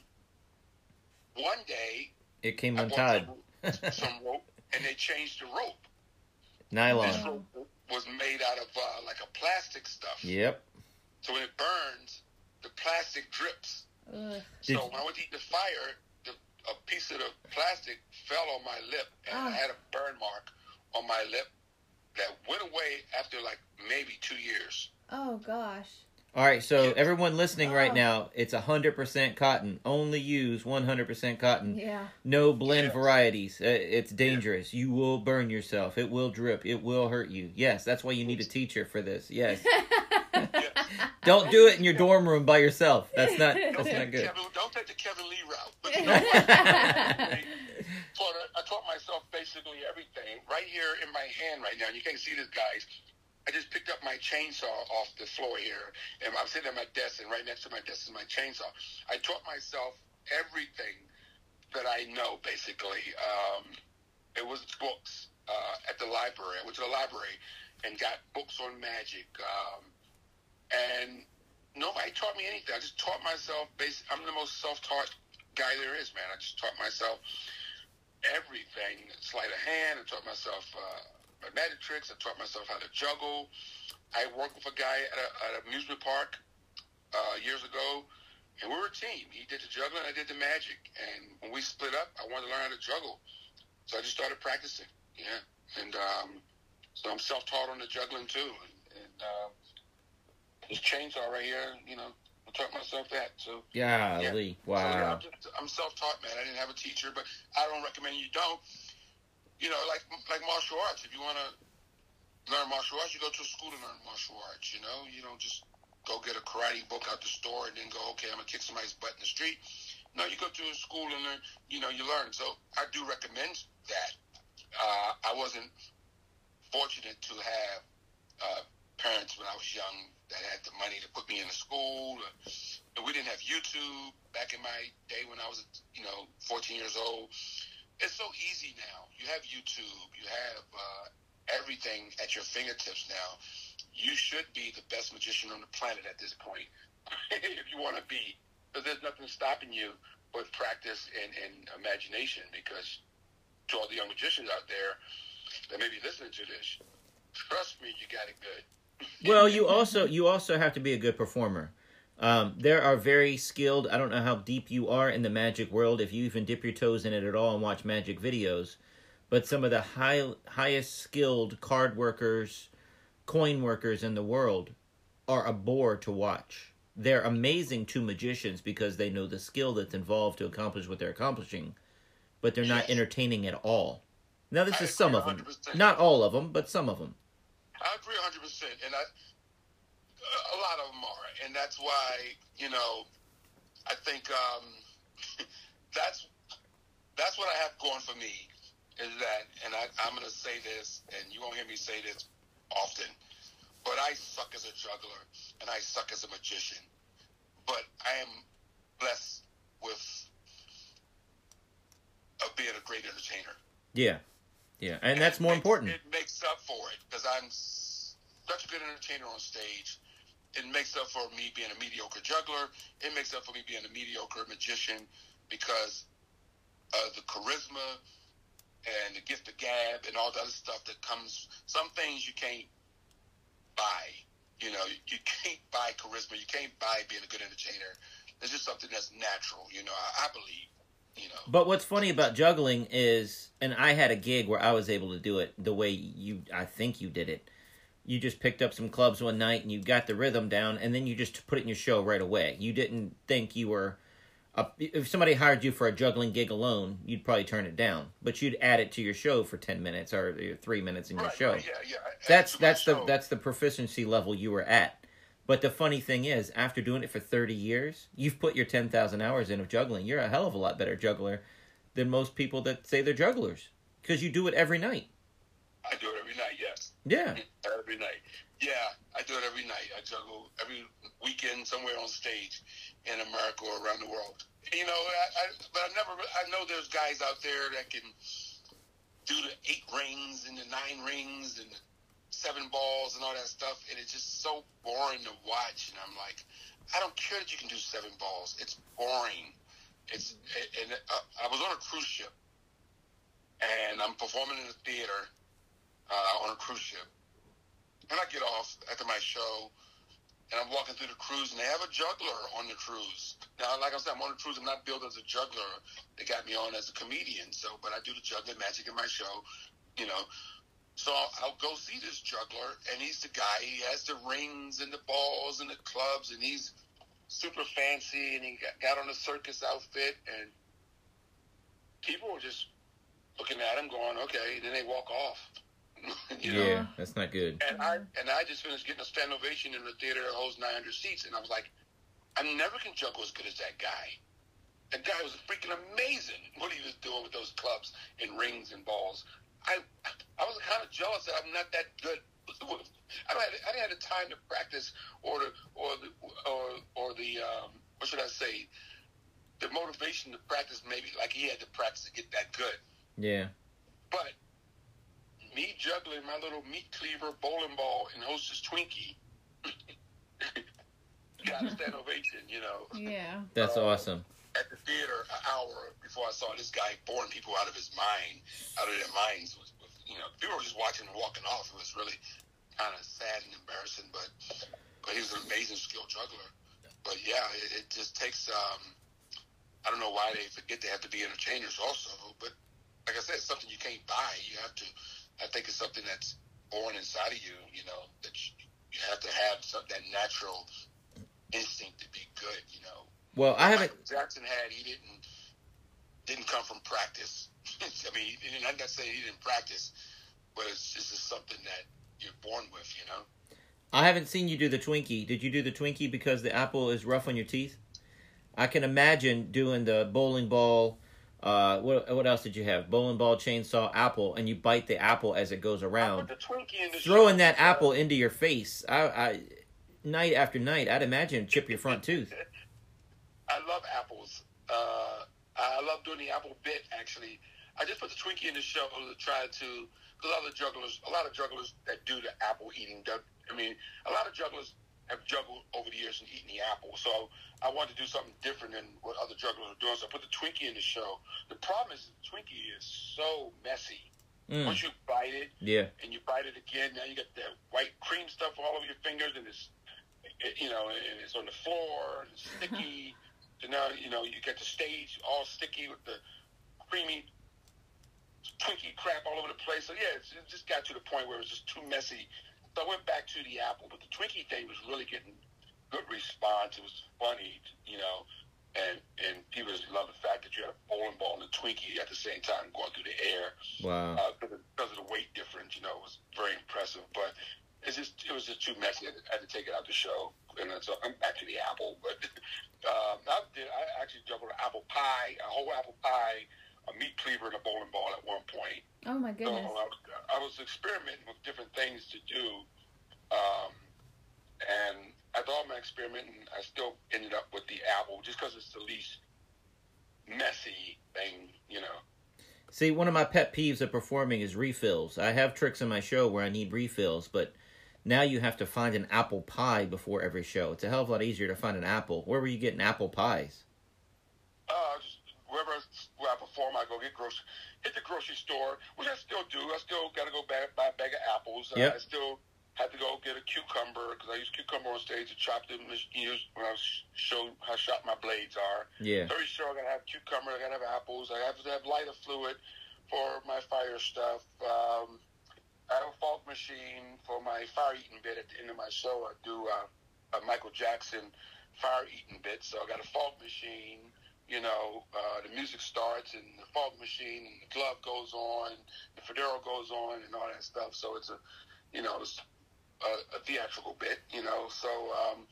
one day It came untied. some, some rope, and they changed the rope. This Nylon. Wow. rope was made out of uh, like a plastic stuff. Yep. So when it burns, the plastic drips. Ugh. Did- so when I went to eat the fire, the, a piece of the plastic fell on my lip, and I Oh. had a burn mark on my lip that went away after like maybe two years. Oh gosh. All right, so everyone listening right Oh. now, it's 100% cotton. Only use 100% cotton. Yeah. No blend Yes. varieties. Uh, It's dangerous. You will burn yourself. It will drip. It will hurt you. Yes, that's why you need a teacher for this. Yes. Don't do it in your dorm room by yourself. That's not Don't that's not good. Kevin, don't take the Kevin Lee route. But you know? I taught, I taught myself basically everything right here in my hand right now. You can't see this, guys. I just picked up my chainsaw off the floor here, and I'm sitting at my desk, and right next to my desk is my chainsaw. I taught myself everything that I know, basically. Um, it was books uh, at the library. I went to the library and got books on magic. Um, and nobody taught me anything. I just taught myself. Basic, I'm the most self-taught guy there is, man. I just taught myself everything. Sleight of hand. I taught myself uh, my magic tricks. I taught myself how to juggle. I worked with a guy at, a, at an amusement park uh, years ago, and we were a team. He did the juggling, I did the magic. And when we split up, I wanted to learn how to juggle, so I just started practicing. Yeah, and um, so I'm self-taught on the juggling too. And, and uh, this chainsaw right here, you know, I taught myself that. So so, yeah, Wow. I'm, I'm self-taught, man. I didn't have a teacher, but I don't recommend you don't. You know, like like martial arts. If you want to learn martial arts, you go to a school to learn martial arts. You know, you don't just go get a karate book out the store and then go, okay, I'm gonna kick somebody's butt in the street. No, you go to a school and learn. You know, you learn. So I do recommend that. Uh, I wasn't fortunate to have uh, parents when I was young that had the money to put me in a school. And we didn't have YouTube back in my day when I was, you know, 14 years old. It's so easy now. You have YouTube. You have uh, everything at your fingertips now. You should be the best magician on the planet at this point, if you want to be. Because there's nothing stopping you but practice and, and imagination. Because to all the young magicians out there that may be listening to this, trust me, you got it good. Well, you also you also have to be a good performer. Um, there are very skilled. I don't know how deep you are in the magic world, if you even dip your toes in it at all and watch magic videos. But some of the high highest skilled card workers, coin workers in the world are a bore to watch. They're amazing to magicians because they know the skill that's involved to accomplish what they're accomplishing, but they're not entertaining at all. Now, this I is some agree of them, not all of them, but some of them. I agree 100, percent and I, a lot of them are, and that's why you know, I think um, that's that's what I have going for me is that, and I, I'm going to say this, and you won't hear me say this often, but I suck as a juggler and I suck as a magician, but I am blessed with of being a great entertainer. Yeah, yeah, and that's more makes- important. It makes up for it because I'm such a good entertainer on stage. It makes up for me being a mediocre juggler. It makes up for me being a mediocre magician because of the charisma and the gift of gab and all the other stuff that comes. Some things you can't buy. You know, you can't buy charisma. You can't buy being a good entertainer. It's just something that's natural. You know, I, I believe. You know. But what's funny about juggling is, and I had a gig where I was able to do it the way you, I think you did it. You just picked up some clubs one night and you got the rhythm down, and then you just put it in your show right away. You didn't think you were. A, if somebody hired you for a juggling gig alone, you'd probably turn it down. But you'd add it to your show for ten minutes or or three minutes in your Right, show. right, yeah, yeah. That's that's the show. that's the proficiency level you were at. But the funny thing is, after doing it for thirty years, you've put your ten thousand hours in of juggling. You're a hell of a lot better juggler than most people that say they're jugglers because you do it every night. I do it every night. Yes. Yeah, Every night. Yeah, I do it every night. I juggle every weekend somewhere on stage in America or around the world. You know, I, I, but I never. I know there's guys out there that can do the eight rings and the nine rings and the seven balls and all that stuff, and it's just so boring to watch. And I'm like, I don't care that you can do seven balls. It's boring. It's and uh, I was on a cruise ship, and I'm performing in a theater uh, on a cruise ship. And I get off after my show, and I'm walking through the cruise, and they have a juggler on the cruise. Now, like I said, I'm on the cruise. I'm not billed as a juggler. They got me on as a comedian. So, but I do the juggling magic in my show, you know. So I'll go see this juggler, and he's the guy. He has the rings and the balls and the clubs, and he's super fancy, and he got, got on a circus outfit, and people were just looking at him, going, "Okay." And then they walk off. you know? Yeah, that's not good. And I and I just finished getting a stand ovation in the theater that holds 900 seats, and I was like, I never can juggle as good as that guy. That guy was freaking amazing. What he was doing with those clubs and rings and balls. I I was kind of jealous that I'm not that good. I don't have, I didn't have the time to practice or the or the or or the um, what should I say the motivation to practice maybe like he had to practice to get that good. Yeah. But me juggling my little meat cleaver bowling ball and hostess Twinkie got a stand ovation, you know. Yeah. That's Uh, awesome. At the theater, an hour before I saw this guy boring people out of his mind, out of their minds. Was, was, you know, people were just watching him walking off. It was really kind of sad and embarrassing, but but he was an amazing skilled juggler. But yeah, it, it just takes. Um, I don't know why they forget they have to be entertainers also, but like I said, it's something you can't buy. You have to. I think it's something that's born inside of you. You know that you, you have to have some, that natural instinct to be good. You know, Well, I haven't. Michael Jackson had. He didn't didn't come from practice. I mean, I'm not saying he didn't practice, but it's this is something that you're born with. You know. I haven't seen you do the Twinkie. Did you do the Twinkie because the apple is rough on your teeth? I can imagine doing the bowling ball. Uh, what what else did you have? Bowling ball, chainsaw, apple, and you bite the apple as it goes around, put the Twinkie in the throwing that apple into your face. I, I night after night, I'd imagine chip your front tooth. I love apples. Uh, I love doing the apple bit. Actually, I just put the Twinkie in the show to try to. Because other jugglers, a lot of jugglers that do the apple eating. I mean, a lot of jugglers have juggled over the years and eaten the apple. So I wanted to do something different than what other jugglers are doing. So I put the Twinkie in the show. The problem is the Twinkie is so messy. Mm, Once you bite it, yeah, and you bite it again. Now you got that white cream stuff all over your fingers, and it's, it, you know, and it's on the floor, and it's sticky. so now you know you get the stage all sticky with the creamy Twinkie crap all over the place. So yeah, it's, it just got to the point where it was just too messy. So I went back to the apple, but the Twinkie thing was really getting good response. It was funny, you know, and and people just love the fact that you had a bowling ball and a Twinkie at the same time going through the air wow. uh, because of- the weight difference, you know, it was very impressive. But it's just it was just too messy. I had to, I had to take it out the show, and so I'm back to the apple. But um, I did. I actually juggled an apple pie, a whole apple pie, a meat cleaver, and a bowling ball at one point. Oh my So goodness. I was, I was experimenting with different things to do, um, and after all my experimenting, I still ended up with the apple just because it's the least messy thing, you know. See, one of my pet peeves of performing is refills. I have tricks in my show where I need refills, but now you have to find an apple pie before every show. It's a hell of a lot easier to find an apple. Where were you getting apple pies? Where I go get grocery, hit the grocery store, which I still do. I still got to go buy, buy a bag of apples. Uh, I still had to go get a cucumber because I use cucumber on stage to chop them. Use when I show how sharp my blades are. Yeah. Every show I gotta have cucumber. I gotta have apples. I have to have lighter fluid for my fire stuff. Um, I have a fog machine for my fire eating bit at the end of my show. I do uh, a Michael Jackson fire eating bit, so I got a fog machine. You know, uh, the music starts and the fog machine and the glove goes on, the fedora goes on, and all that stuff. So it's a, you know, it's a, a theatrical bit. You know, so um,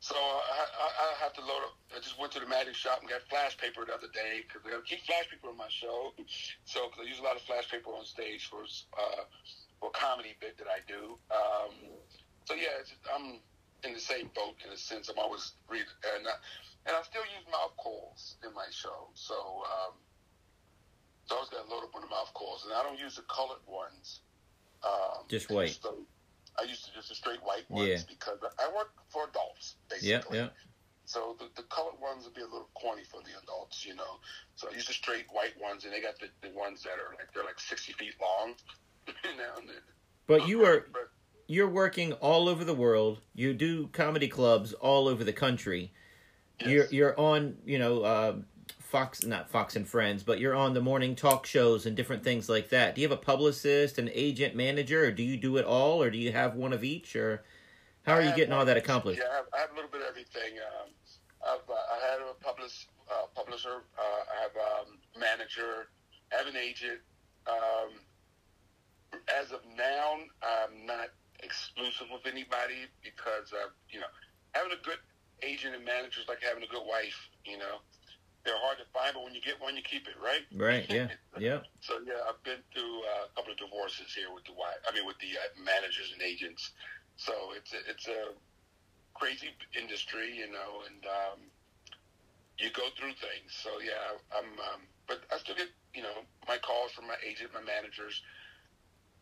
so I, I, I have to load up. I just went to the magic shop and got flash paper the other day because I keep flash paper in my show. So because I use a lot of flash paper on stage for uh, for comedy bit that I do. Um, so yeah, I'm in the same boat in a sense. I'm always read and I, and I still use mouth coils in my show. So um, so I always got to load up on the mouth coils, and I don't use the colored ones. Um, Just white. So I used to just the straight white ones Yeah. because I work for adults basically. yeah. yeah. So the, the colored ones would be a little corny for the adults, you know. So I use the straight white ones, and they got the, the ones that are like they're like sixty feet long. you know, and then- But you are you're working all over the world. You do comedy clubs all over the country. Yes. You're you're on, you know, uh, Fox, not Fox and Friends, but you're on the morning talk shows and different things like that. Do you have a publicist, an agent, manager, or do you do it all, or do you have one of each, or how are you getting all that accomplished? Yeah, I have, I have a little bit of everything. Um, I've uh, I had a publish, uh, publisher. Uh, I have a um, manager. I have an agent. Um, as of now, I'm not exclusive with anybody because uh, you know having a good agent and manager is like having a good wife. You know, they're hard to find, but when you get one, you keep it, right? Right? Yeah. Yeah. So yeah, I've been through uh, a couple of divorces here with the wife. I mean, with the uh, managers and agents. So it's a, it's a crazy industry, you know, and um, you go through things. So yeah, I'm. Um, but I still get you know my calls from my agent, my managers,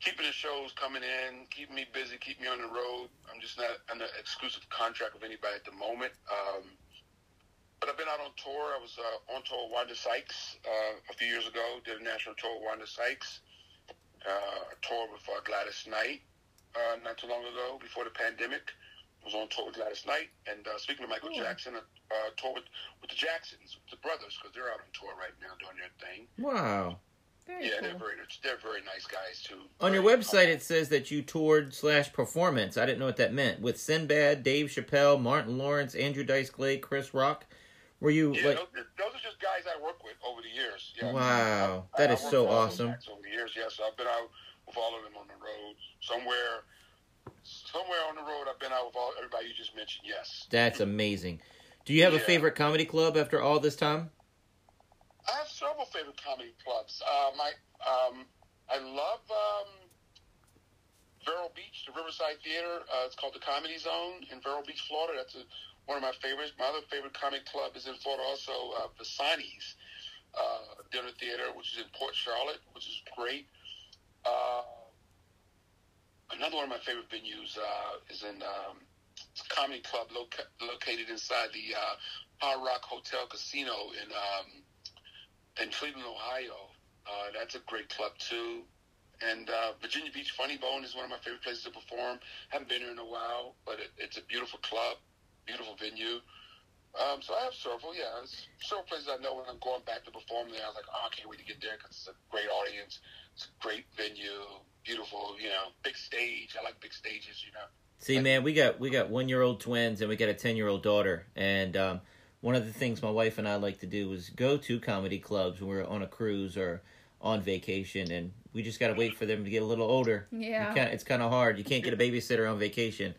keeping the shows coming in, keeping me busy, keep me on the road. I'm just not under exclusive contract with anybody at the moment. Um, but I've been out on tour. I was uh, on tour with Wanda Sykes uh, a few years ago. Did a national tour with Wanda Sykes. Uh, a tour with uh, Gladys Knight uh, not too long ago before the pandemic. I was on tour with Gladys Knight. And uh, speaking of Michael Cool. Jackson, a uh, tour with, with the Jacksons, the brothers, because they're out on tour right now doing their thing. Wow. Very yeah, they're very they're very nice guys too. On your website, humble. it says that you toured slash performance. I didn't know what that meant. With Sinbad, Dave Chappelle, Martin Lawrence, Andrew Dice Clay, Chris Rock. Were you Yeah, like? those, those are just guys I work with over the years. Yeah. Wow, I- that I is worked so with awesome. guys Over the years, yes, I've been out with all of them on the road. Somewhere, somewhere on the road, I've been out with all everybody you just mentioned. Yes, That's amazing. Do you have a favorite comedy club after all this time? I have several favorite comedy clubs. Uh, my, um, I love um, Vero Beach, the Riverside Theater. Uh, it's called the Comedy Zone in Vero Beach, Florida. That's a, one of my favorites. My other favorite comedy club is in Florida, also uh, Visani's uh, Dinner Theater, which is in Port Charlotte, which is great. Uh, another one of my favorite venues uh, is in um, it's a comedy club loca- located inside the uh, Hard Rock Hotel Casino in um, in Cleveland, Ohio. Uh, that's a great club too. And uh, Virginia Beach Funny Bone is one of my favorite places to perform. Haven't been there in a while, but it, it's a beautiful club, beautiful venue. Um, so I have several, yeah. Several places I know when I'm going back to perform there. I was like, oh, I can't wait to get there because it's a great audience. It's a great venue, beautiful, you know, big stage. I like big stages, you know. See, man, we got we got one year old twins and we got a ten year old daughter, and um, one of the things my wife and I like to do is go to comedy clubs when we're on a cruise or on vacation, and we just got to wait for them to get a little older. Yeah. Can't, it's kind of hard. You can't get a babysitter on vacation.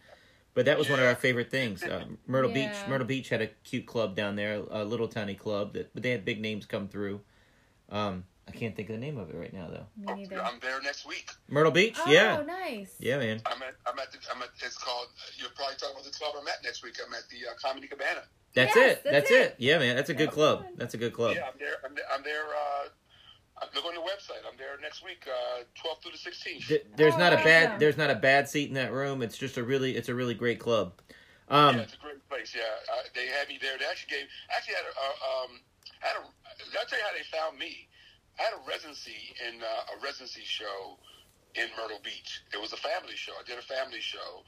But that was one of our favorite things. Uh, Myrtle Beach, Myrtle Beach had a cute club down there, a little tiny club that, but they had big names come through. Um, I can't think of the name of it right now though. Me neither. I'm there next week. Myrtle Beach, Oh, yeah, nice. yeah, man. I'm at, I'm at, the, I'm at, it's called, you're probably talking about the club I'm at next week. I'm at the uh, Comedy Cabana. That's Yes, it. that's That's, it. it. Yeah, man. That's a good club. That's a good club. Yeah, I'm there. I'm there. I'm there uh, look on the website. I'm there next week, uh, 12th through the 16th. Th- There's Oh, not a bad. awesome. There's not a bad seat in that room. It's just a really. It's a really great club. Um, yeah, it's a great place. Yeah, uh, they had me there. They actually gave. Actually had a. Uh, um, had a. I'll tell you how they found me. I had a residency in uh, a residency show in Myrtle Beach. It was a family show. I did a family show.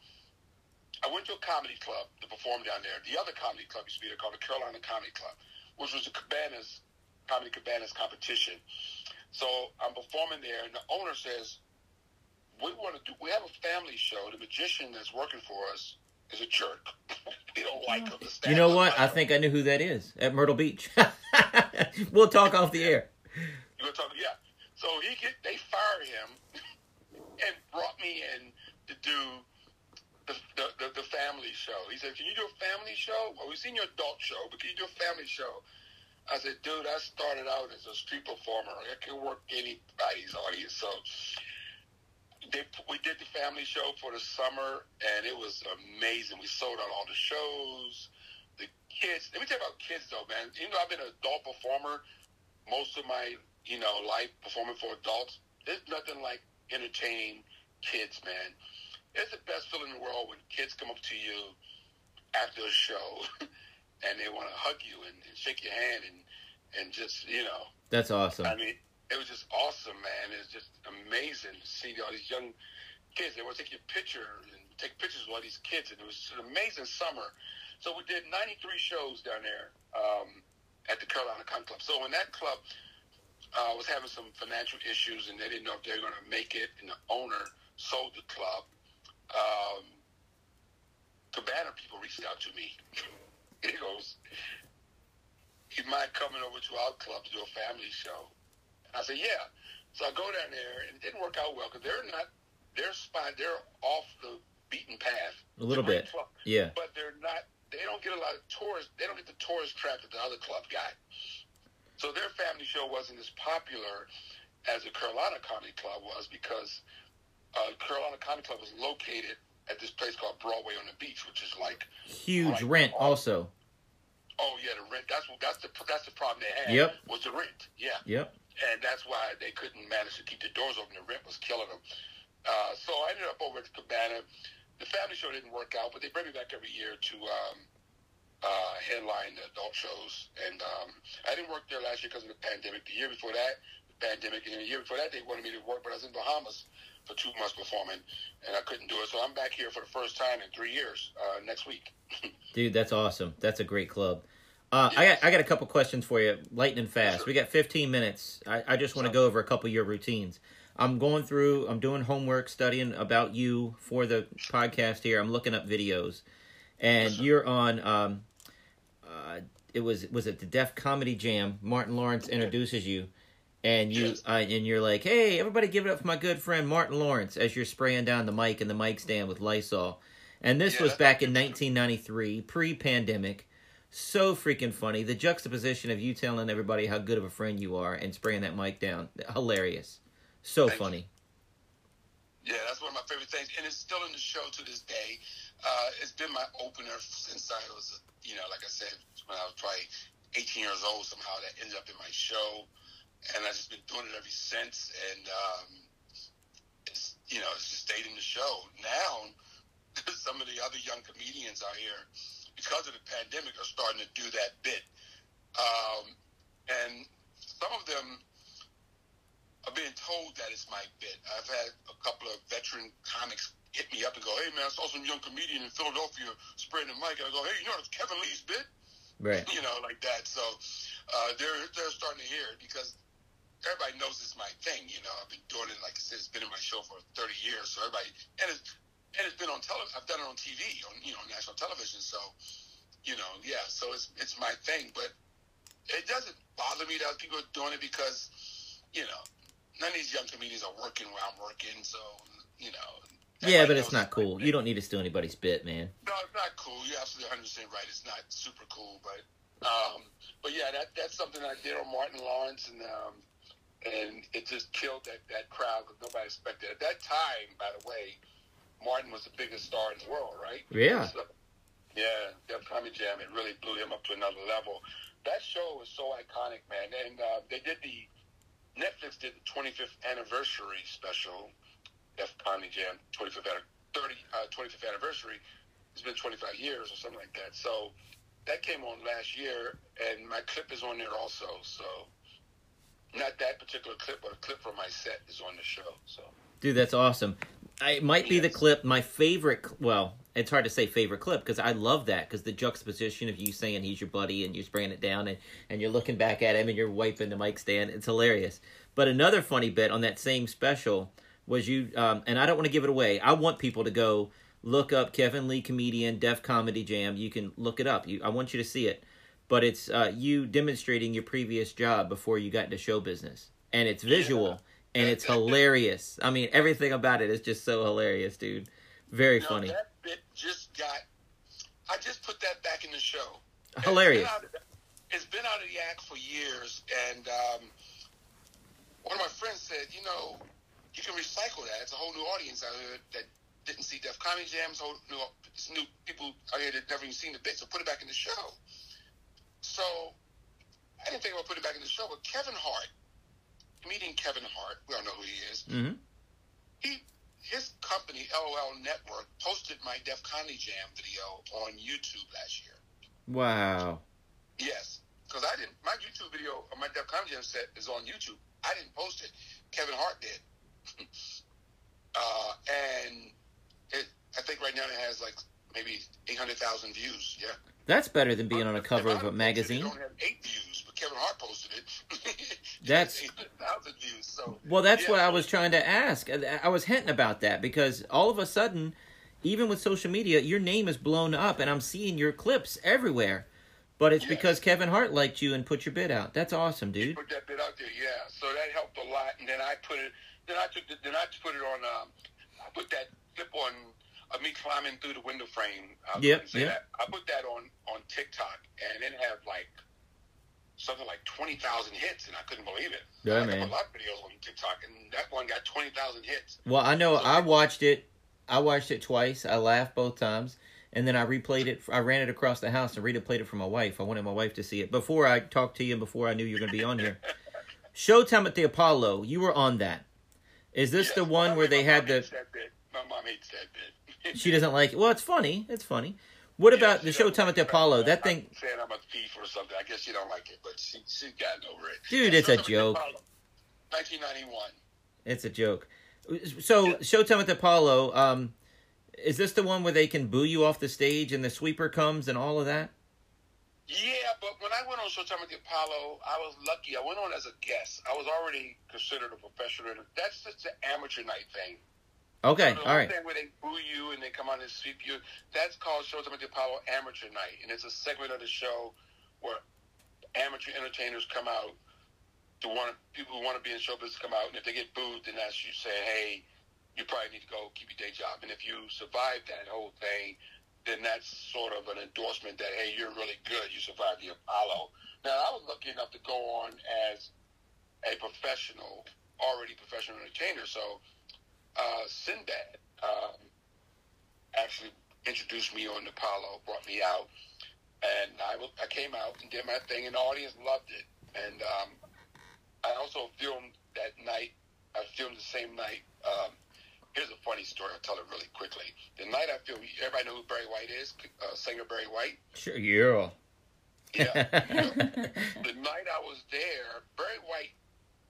I went to a comedy club to perform down there. The other comedy club used to be there called the Carolina Comedy Club, which was a cabanas comedy cabanas competition. So I'm performing there, and the owner says, "We want to do. We have a family show. The magician that's working for us is a jerk. we don't like him. You know what? like I him." think I knew who that is at Myrtle Beach. we'll talk off the air. Talking, yeah. So he get they fired him and brought me in to do the, the, the, the family show. He said, "Can you do a family show? Well, we've seen your adult show, but can you do a family show?" I said, "Dude, I started out as a street performer. I can work anybody's audience." So they, we did the family show for the summer, and it was amazing. We sold out all the shows. The kids. Let me tell you about kids, though, man. Even though I've been an adult performer most of my you know life performing for adults, there's nothing like entertaining kids, man. It's the best feeling in the world when kids come up to you after a show and they want to hug you and, and shake your hand and and just you know That's awesome. I mean, it was just awesome, man. It's just amazing to see all these young kids. They would take your picture and take pictures with all these kids, and it was an amazing summer. So we did 93 shows down there um, at the Carolina Comedy Club. So when that club uh, was having some financial issues, and they didn't know if they were going to make it, and the owner sold the club. Um, Cabana people reached out to me. he goes, "You mind coming over to our club to do a family show?" I said, "Yeah." So I go down there, and it didn't work out well because they're not, they're spot, they're off the beaten path. A little It's a great bit. club, Yeah. but they're not. They don't get a lot of tourists. They don't get the tourist traffic that the other club got. So their family show wasn't as popular as the Carolina Comedy Club was because uh, Carolina Comedy Club was located at this place called Broadway on the Beach, which is like, Huge Right. rent also. oh yeah, the rent. That's what that's the that's the problem they had. Yep. Was the rent? Yeah. Yep. and that's why they couldn't manage to keep the doors open. The rent was killing them. Uh, so I ended up over at the Cabana. The family show didn't work out, but they bring me back every year to um, uh, headline the adult shows. And um, I didn't work there last year because of the pandemic. The year before that, the pandemic, and the year before that, they wanted me to work, but I was in Bahamas for two months performing, and I couldn't do it. So I'm back here for the first time in three years uh, next week. Dude, that's awesome. That's a great club. Uh, I got I got a couple questions for you, lightning fast. We got 15 minutes. I, I just want to go over a couple of your routines. I'm going through. I'm doing homework, studying about you for the podcast here. I'm looking up videos, and you're on. Um, uh, it was was it the Def Comedy Jam? Martin Lawrence introduces you, and you Yes. uh, and you're like, "Hey, everybody, give it up for my good friend Martin Lawrence!" As you're spraying down the mic and the mic stand with Lysol. And this Yeah, was back in 1993, pre-pandemic. So freaking funny. The juxtaposition of you telling everybody how good of a friend you are and spraying that mic down. Hilarious. So Thank you. funny. Yeah, that's one of my favorite things, and it's still in the show to this day. Uh, it's been my opener since I was, you know, like I said, when I was probably 18 years old. Somehow that ended up in my show, and I've just been doing it ever since. And um, it's, you know, it's just stayed in the show. Now, some of the other young comedians out here, because of the pandemic, are starting to do that bit, um, and some of them are being told that it's my bit. I've had a couple of veteran comics hit me up and go, "Hey man, I saw some young comedian in Philadelphia spraying the mic." I go, "Hey, you know it's Kevin Lee's bit?" Right. You know, like that. So uh, they're they're starting to hear it because everybody knows it's my thing. You know, I've been doing it like I said, it's been in my show for 30 years. So everybody and it's and it's been on television. I've done it on TV on you know national television. So you know, yeah. So it's it's my thing, but it doesn't bother me that people are doing it because you know none of these young comedians are working where I'm working. So you know. Yeah, but it's not cool. my You don't need to steal anybody's bit, man. no, it's not cool. You're absolutely 100 percent right. It's not super cool, but um, but yeah, that that's something I did on Martin Lawrence, and um, and it just killed that that crowd because nobody expected. it. At that time, by the way, Martin was the biggest star in the world, right? Yeah. So, yeah, Def Comedy Jam. It really blew him up to another level. That show was so iconic, man. And uh, they did the Netflix did the 25th anniversary special, Def Comedy Jam 25th anni- 30 uh, 25th anniversary. It's been 25 years or something like that. So that came on last year, and my clip is on there also. So not that particular clip, but a clip from my set is on the show. So Dude, that's awesome. I, it might be the clip, my favorite. Well, it's hard to say favorite clip because I love that because the juxtaposition of you saying he's your buddy and you're spraying it down and, and you're looking back at him and you're wiping the mic stand. It's hilarious. But another funny bit on that same special was you, um, and I don't want to give it away. I want people to go look up Kevin Lee comedian Def Comedy Jam. You can look it up. You, I want you to see it. But it's uh, you demonstrating your previous job before you got into show business, and it's visual and it's hilarious. I mean, everything about it is just so hilarious, dude. Very No, funny. That bit just got. I just put that back in the show. Hilarious. It's been, out of, it's been out of the act for years, and um, one of my friends said, you know, you can recycle that. It's a whole new audience out here that didn't see Def Comedy Jams. Whole new, new people out here that never even seen the bit. So put it back in the show. So I didn't think about putting it back in the show, but Kevin Hart, comedian Kevin Hart, we all know who he is Mm-hmm. he his company LOL Network posted my Def Comedy Jam video on YouTube last year. Wow. Yes, because I didn't. My YouTube video of my Def Comedy Jam set is on YouTube. I didn't post it. Kevin Hart did. Uh, and it I think right now it has like maybe eight hundred thousand views. Yeah. That's better than being on a cover of a magazine. It eight views, but Kevin Hart posted it. That's- eight hundred thousand views. So Well, that's yeah, what I was trying to ask. I was hinting about that because all of a sudden, even with social media, your name is blown up, and I'm seeing your clips everywhere. But it's Yes. because Kevin Hart liked you and put your bid out. That's awesome, dude. Put that bit out there, yeah. So that helped a lot, and then I put it. Then I took. The, then I put it on. Um, I put that clip on of me climbing through the window frame. I Yep, yep. I put that on on TikTok, and it had like something like twenty thousand hits, and I couldn't believe it. Yeah, I man. a lot of videos on TikTok, and that one got twenty thousand hits. Well, I know I watched it. I watched it twice. I laughed both times, and then I replayed it. I ran it across the house and replayed it for my wife. I wanted my wife to see it before I talked to you and before I knew you were going to be on here. Showtime at the Apollo. You were on that. Is this Yes, the one where they had the? My mom hates that bit. She doesn't like it. Well, it's funny. It's funny. What about the show doesn't at the. Apollo? I'm- That thing, I'm saying I'm a thief or something. I guess she don't like it, but she she's gotten over it. Dude, Yeah, it's a Showtime at the joke. 1991. it's a joke. So Showtime at the Apollo. Um, is this the one where they can boo you off the stage and the sweeper comes and all of that? Yeah, but when I went on Showtime with the Apollo, I was lucky. I went on as a guest. I was already considered a professional. That's just an amateur night thing. Okay, all right. Thing where they boo you and they come out and sweep you. That's called Showtime at the Apollo Amateur Night, and it's a segment of the show where amateur entertainers come out to want people who want to be in show business come out, and if they get booed, then that's you saying, "Hey, you probably need to go keep your day job." And if you survive that whole thing, then that's sort of an endorsement that hey, you're really good. You survived the Apollo. Now, I was lucky enough to go on as a professional, already professional entertainer, so uh, Sinbad um, actually introduced me on Apollo, brought me out, and I, came out and did my thing, and the audience loved it. And um, I also filmed that night. I filmed the same night. Um, here's a funny story. I'll tell it really quickly. The night I feel, everybody know who Barry White is? Uh, singer Barry White. Sure, yeah. Yeah. the night I was there, Barry White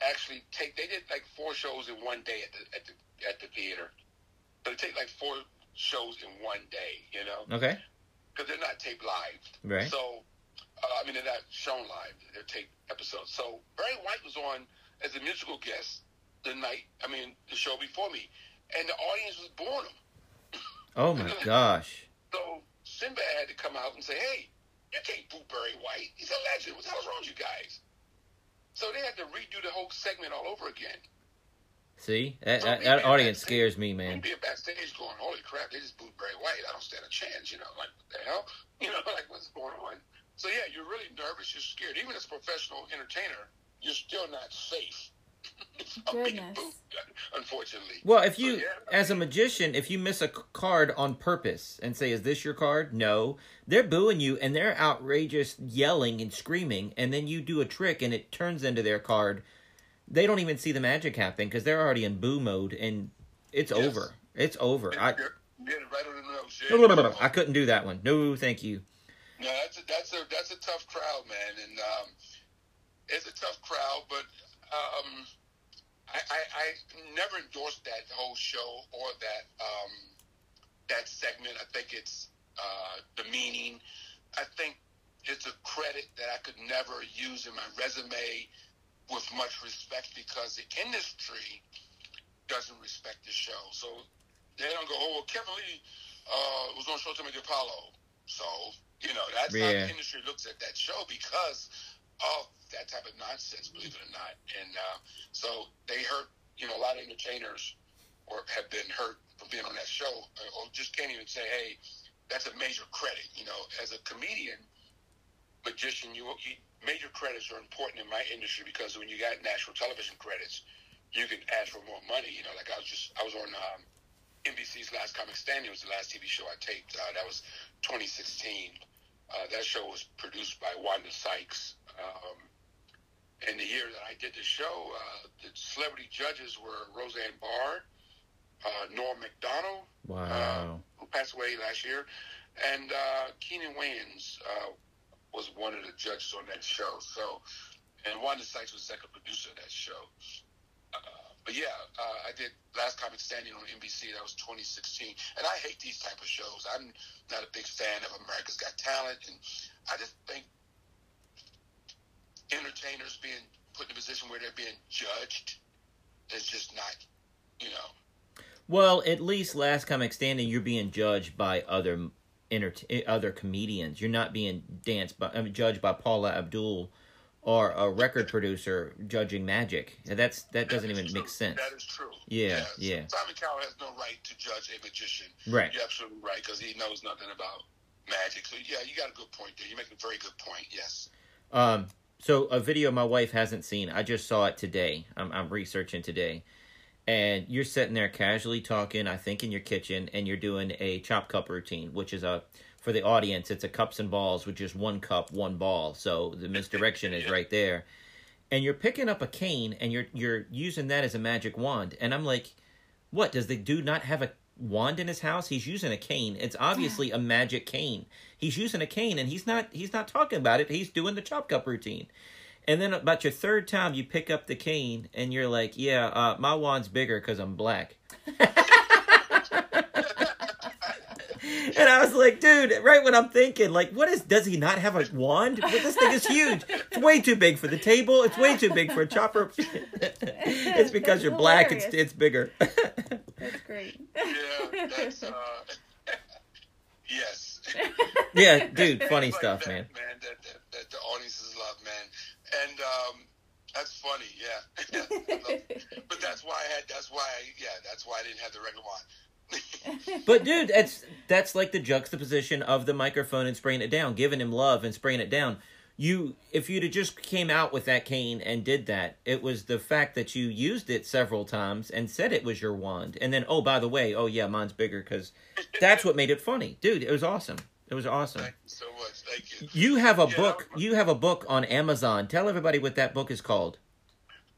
actually take. They did like four shows in one day at the at the at the theater. So they take like four shows in one day, you know, okay, because they're not taped live. right. So, uh, I mean, they're not shown live. They're taped episodes. So Barry White was on as a musical guest the night. I mean, the show before me, and the audience was booing him. Oh my gosh. So Sinbad had to come out and say, "Hey, you can't boo Barry White. He's a legend. What the hell's wrong with you guys?" So they had to redo the whole segment all over again. See, that, So that, that audience scares me, man. be backstage going, "Holy crap! They just booed Barry White. I don't stand a chance." You know, like what the hell? You know, like what's going on? So yeah, you're really nervous. You're scared. Even as a professional entertainer, you're still not safe. Of being Goodness. unfortunately. Well, if So, you, yeah, as a magician, if you miss a card on purpose and say, "Is this your card?" No, they're booing you and they're outrageous, yelling and screaming, and then you do a trick and it turns into their card. They don't even see the magic happen because they're already in boo mode and it's Yes. over. It's over. I, You're- you're right on the nose. Yeah. I couldn't do that one. No, thank you. No, that's a that's a that's a tough crowd, man, and um, it's a tough crowd. But um, I, I I never endorsed that whole show or that um, that segment. I think it's uh, demeaning. I think it's a credit that I could never use in my resume with much respect because the industry doesn't respect the show. So they don't go, oh, well, Kevin Lee uh, was on Showtime at the Apollo. So, you know, that's how the industry looks at that show because of that type of nonsense, believe it or not. And uh, so they hurt, you know, a lot of entertainers or have been hurt from being on that show or, or just can't even say, hey, that's a major credit. You know, as a comedian, magician, you, you major credits are important in my industry because when you got national television credits, you can ask for more money. You know, like I was just I was on um, NBC's Last Comic Standing was the last TV show I taped. Uh, that was 2016. Uh, that show was produced by Wanda Sykes. Um, and the year that I did the show, uh, the celebrity judges were Roseanne Barr, uh, Norm Macdonald, Wow. who passed away last year, and uh, Keenen Wayans uh, was one of the judges on that show. So, and Wanda Sykes was second producer of that show. But yeah, uh, I did Last Comic Standing on NBC. That was 2016, and I hate these type of shows. I'm not a big fan of America's Got Talent, and I just think entertainers being put in a position where they're being judged is just not, you know. Well, at least Last Comic Standing, you're being judged by other enter- other comedians. You're not being danced by, I mean, judged by Paula Abdul or a record producer judging magic. That's that doesn't That even is make sense. That is true. Yeah, yeah. Simon Cowell has no right to judge a magician. Right. You're absolutely right because he knows nothing about magic. So yeah, you got a good point there. You make a very good point. Yes. Um, so a video my wife hasn't seen. I just saw it today. I'm, I'm researching today, and you're sitting there casually talking. I think in your kitchen, and you're doing a chop cup routine, which is a for the audience. It's a cups and balls with just one cup, one ball. So the misdirection is Yeah. right there, and you're picking up a cane and you're you're using that as a magic wand. And I'm like, what? Does the dude not have a wand in his house? He's using a cane. It's obviously a magic cane. He's using a cane and he's not he's not talking about it. He's doing the chop cup routine. And then about your third time, you pick up the cane and you're like, "Yeah, uh, my wand's bigger because I'm black." and I was like, "Dude, right when I'm thinking, like, what is? Does he not have a wand? But this thing is huge. It's way too big for the table. It's way too big for a chopper. it's because That's you're black. It's it's bigger." That's great. Yeah. That's. Uh, yes. yeah, dude, funny Like stuff, that, man. Man, that, that, that the audiences love, man, and um, that's funny. Yeah. But that's why I had. That's why. I, yeah. That's why I didn't have the regular one. But dude, that's that's like the juxtaposition of the microphone and spraying it down, giving him love and spraying it down. You, if you'd have just came out with that cane and did that, it was the fact that you used it several times and said it was your wand, and then oh by the way, oh yeah, mine's bigger because that's what made it funny, dude. It was awesome. It was awesome. Thank you so much. Thank you. You have a Yeah, book. You have a book on Amazon. Tell everybody what that book is called.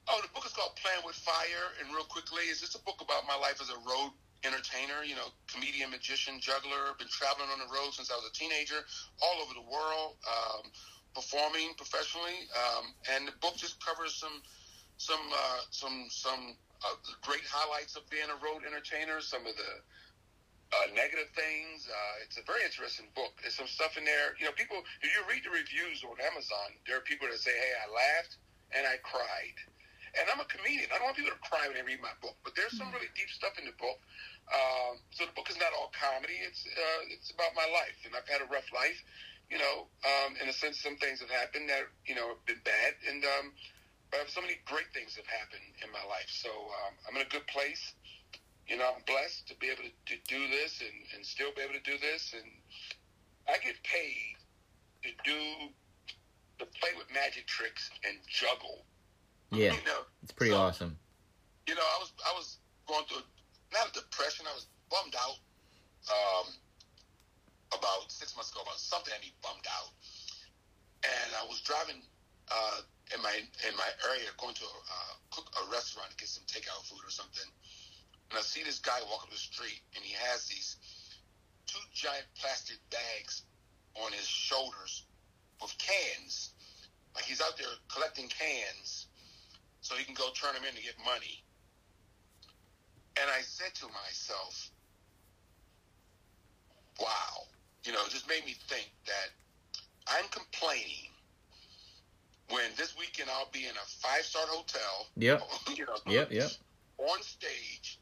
Oh, the book is called Playing with Fire, and real quickly, it's just a book about my life as a road entertainer, you know, comedian, magician, juggler. Been traveling on the road since I was a teenager, all over the world, um, performing professionally. Um, and the book just covers some, some, uh, some, some uh, great highlights of being a road entertainer. Some of the uh, negative things. Uh, it's a very interesting book. There's some stuff in there. You know, people. If you read the reviews on Amazon, there are people that say, "Hey, I laughed and I cried." And I'm a comedian. I don't want people to cry when they read my book, but there's some really deep stuff in the book. Um, so the book is not all comedy. It's uh, it's about my life, and I've had a rough life. You know, um, in a sense, some things have happened that you know have been bad, and um, but so many great things have happened in my life. So um, I'm in a good place. You know, I'm blessed to be able to, to do this and, and still be able to do this, and I get paid to do to play with magic tricks and juggle. Yeah, You know, it's pretty So- awesome. you know, I was I was going through not a depression. I was bummed out um, about six months ago about something that me bummed out, and I was driving uh, in my in my area going to a, uh, cook a restaurant to get some takeout food or something, and I see this guy walk up the street, and he has these two giant plastic bags on his shoulders with cans, like he's out there collecting cans so he can go turn them in to get money. And I said to myself, wow, you know, it just made me think that I'm complaining when this weekend I'll be in a five star hotel. Yep. You know, Yep, yep. On stage,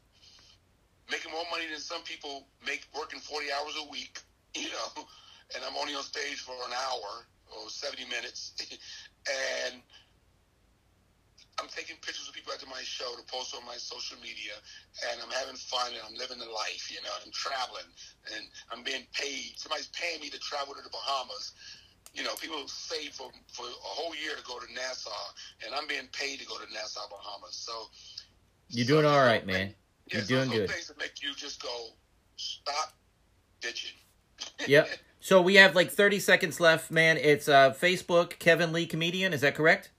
making more money than some people make working 40 hours a week, you know, and I'm only on stage for an hour or 70 minutes. and I'm taking pictures of people after my show to post on my social media, and I'm having fun and I'm living the life, you know, I'm traveling and I'm being paid. Somebody's paying me to travel to the Bahamas. You know, people save for for a whole year to go to Nassau, and I'm being paid to go to Nassau, Bahamas. So You're doing so all right, man. You're doing good. Things that make you just go, stop bitching. Yep. So we have like 30 seconds left, man. It's uh, Facebook, Kevin Lee Comedian. Is that correct?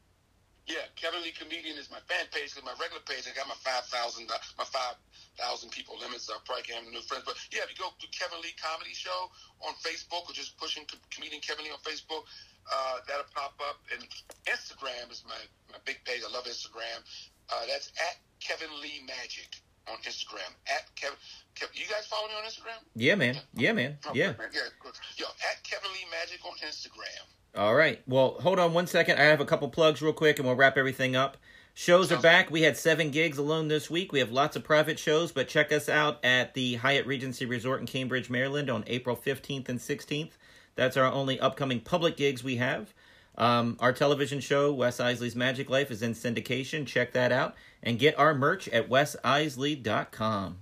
Yeah, Kevin Lee Comedian is my fan page. Cause my regular page, I got my five thousand, my five thousand people limit, so I probably can't have new friends. But yeah, if you go to Kevin Lee Comedy Show on Facebook, or just pushing comedian Kevin Lee on Facebook, uh, that'll pop up. And Instagram is my my big page. I love Instagram Uh, that's at Kevin Lee Magic on Instagram. At Kevin, Kevin, you guys follow me on Instagram? Yeah, man. Yeah, man. Yeah. yeah. Yo, at Kevin Lee Magic on Instagram. All right. Well, hold on one second. I have a couple plugs real quick and we'll wrap everything up. Shows are back. We had seven gigs alone this week. We have lots of private shows, but check us out at the Hyatt Regency Resort in Cambridge, Maryland on April 15th and 16th. That's our only upcoming public gigs we have. Um, our television show, Wes Iseli's Magic Life, is in syndication. Check that out. And get our merch at wesiseli.com.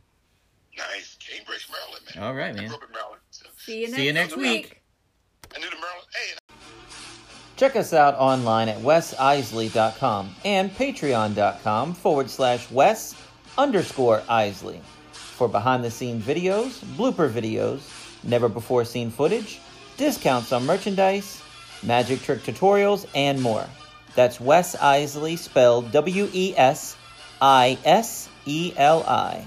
Nice. Cambridge, Maryland, man. All right, man. grew up in Maryland. So. See you next, See you next week. I Check us out online at wesiseli.com and patreon.com forward slash wes underscore iseli for behind the scenes videos, blooper videos, never before seen footage, discounts on merchandise, magic trick tutorials, and more. That's Wes Iseli spelled W E S I S E L I.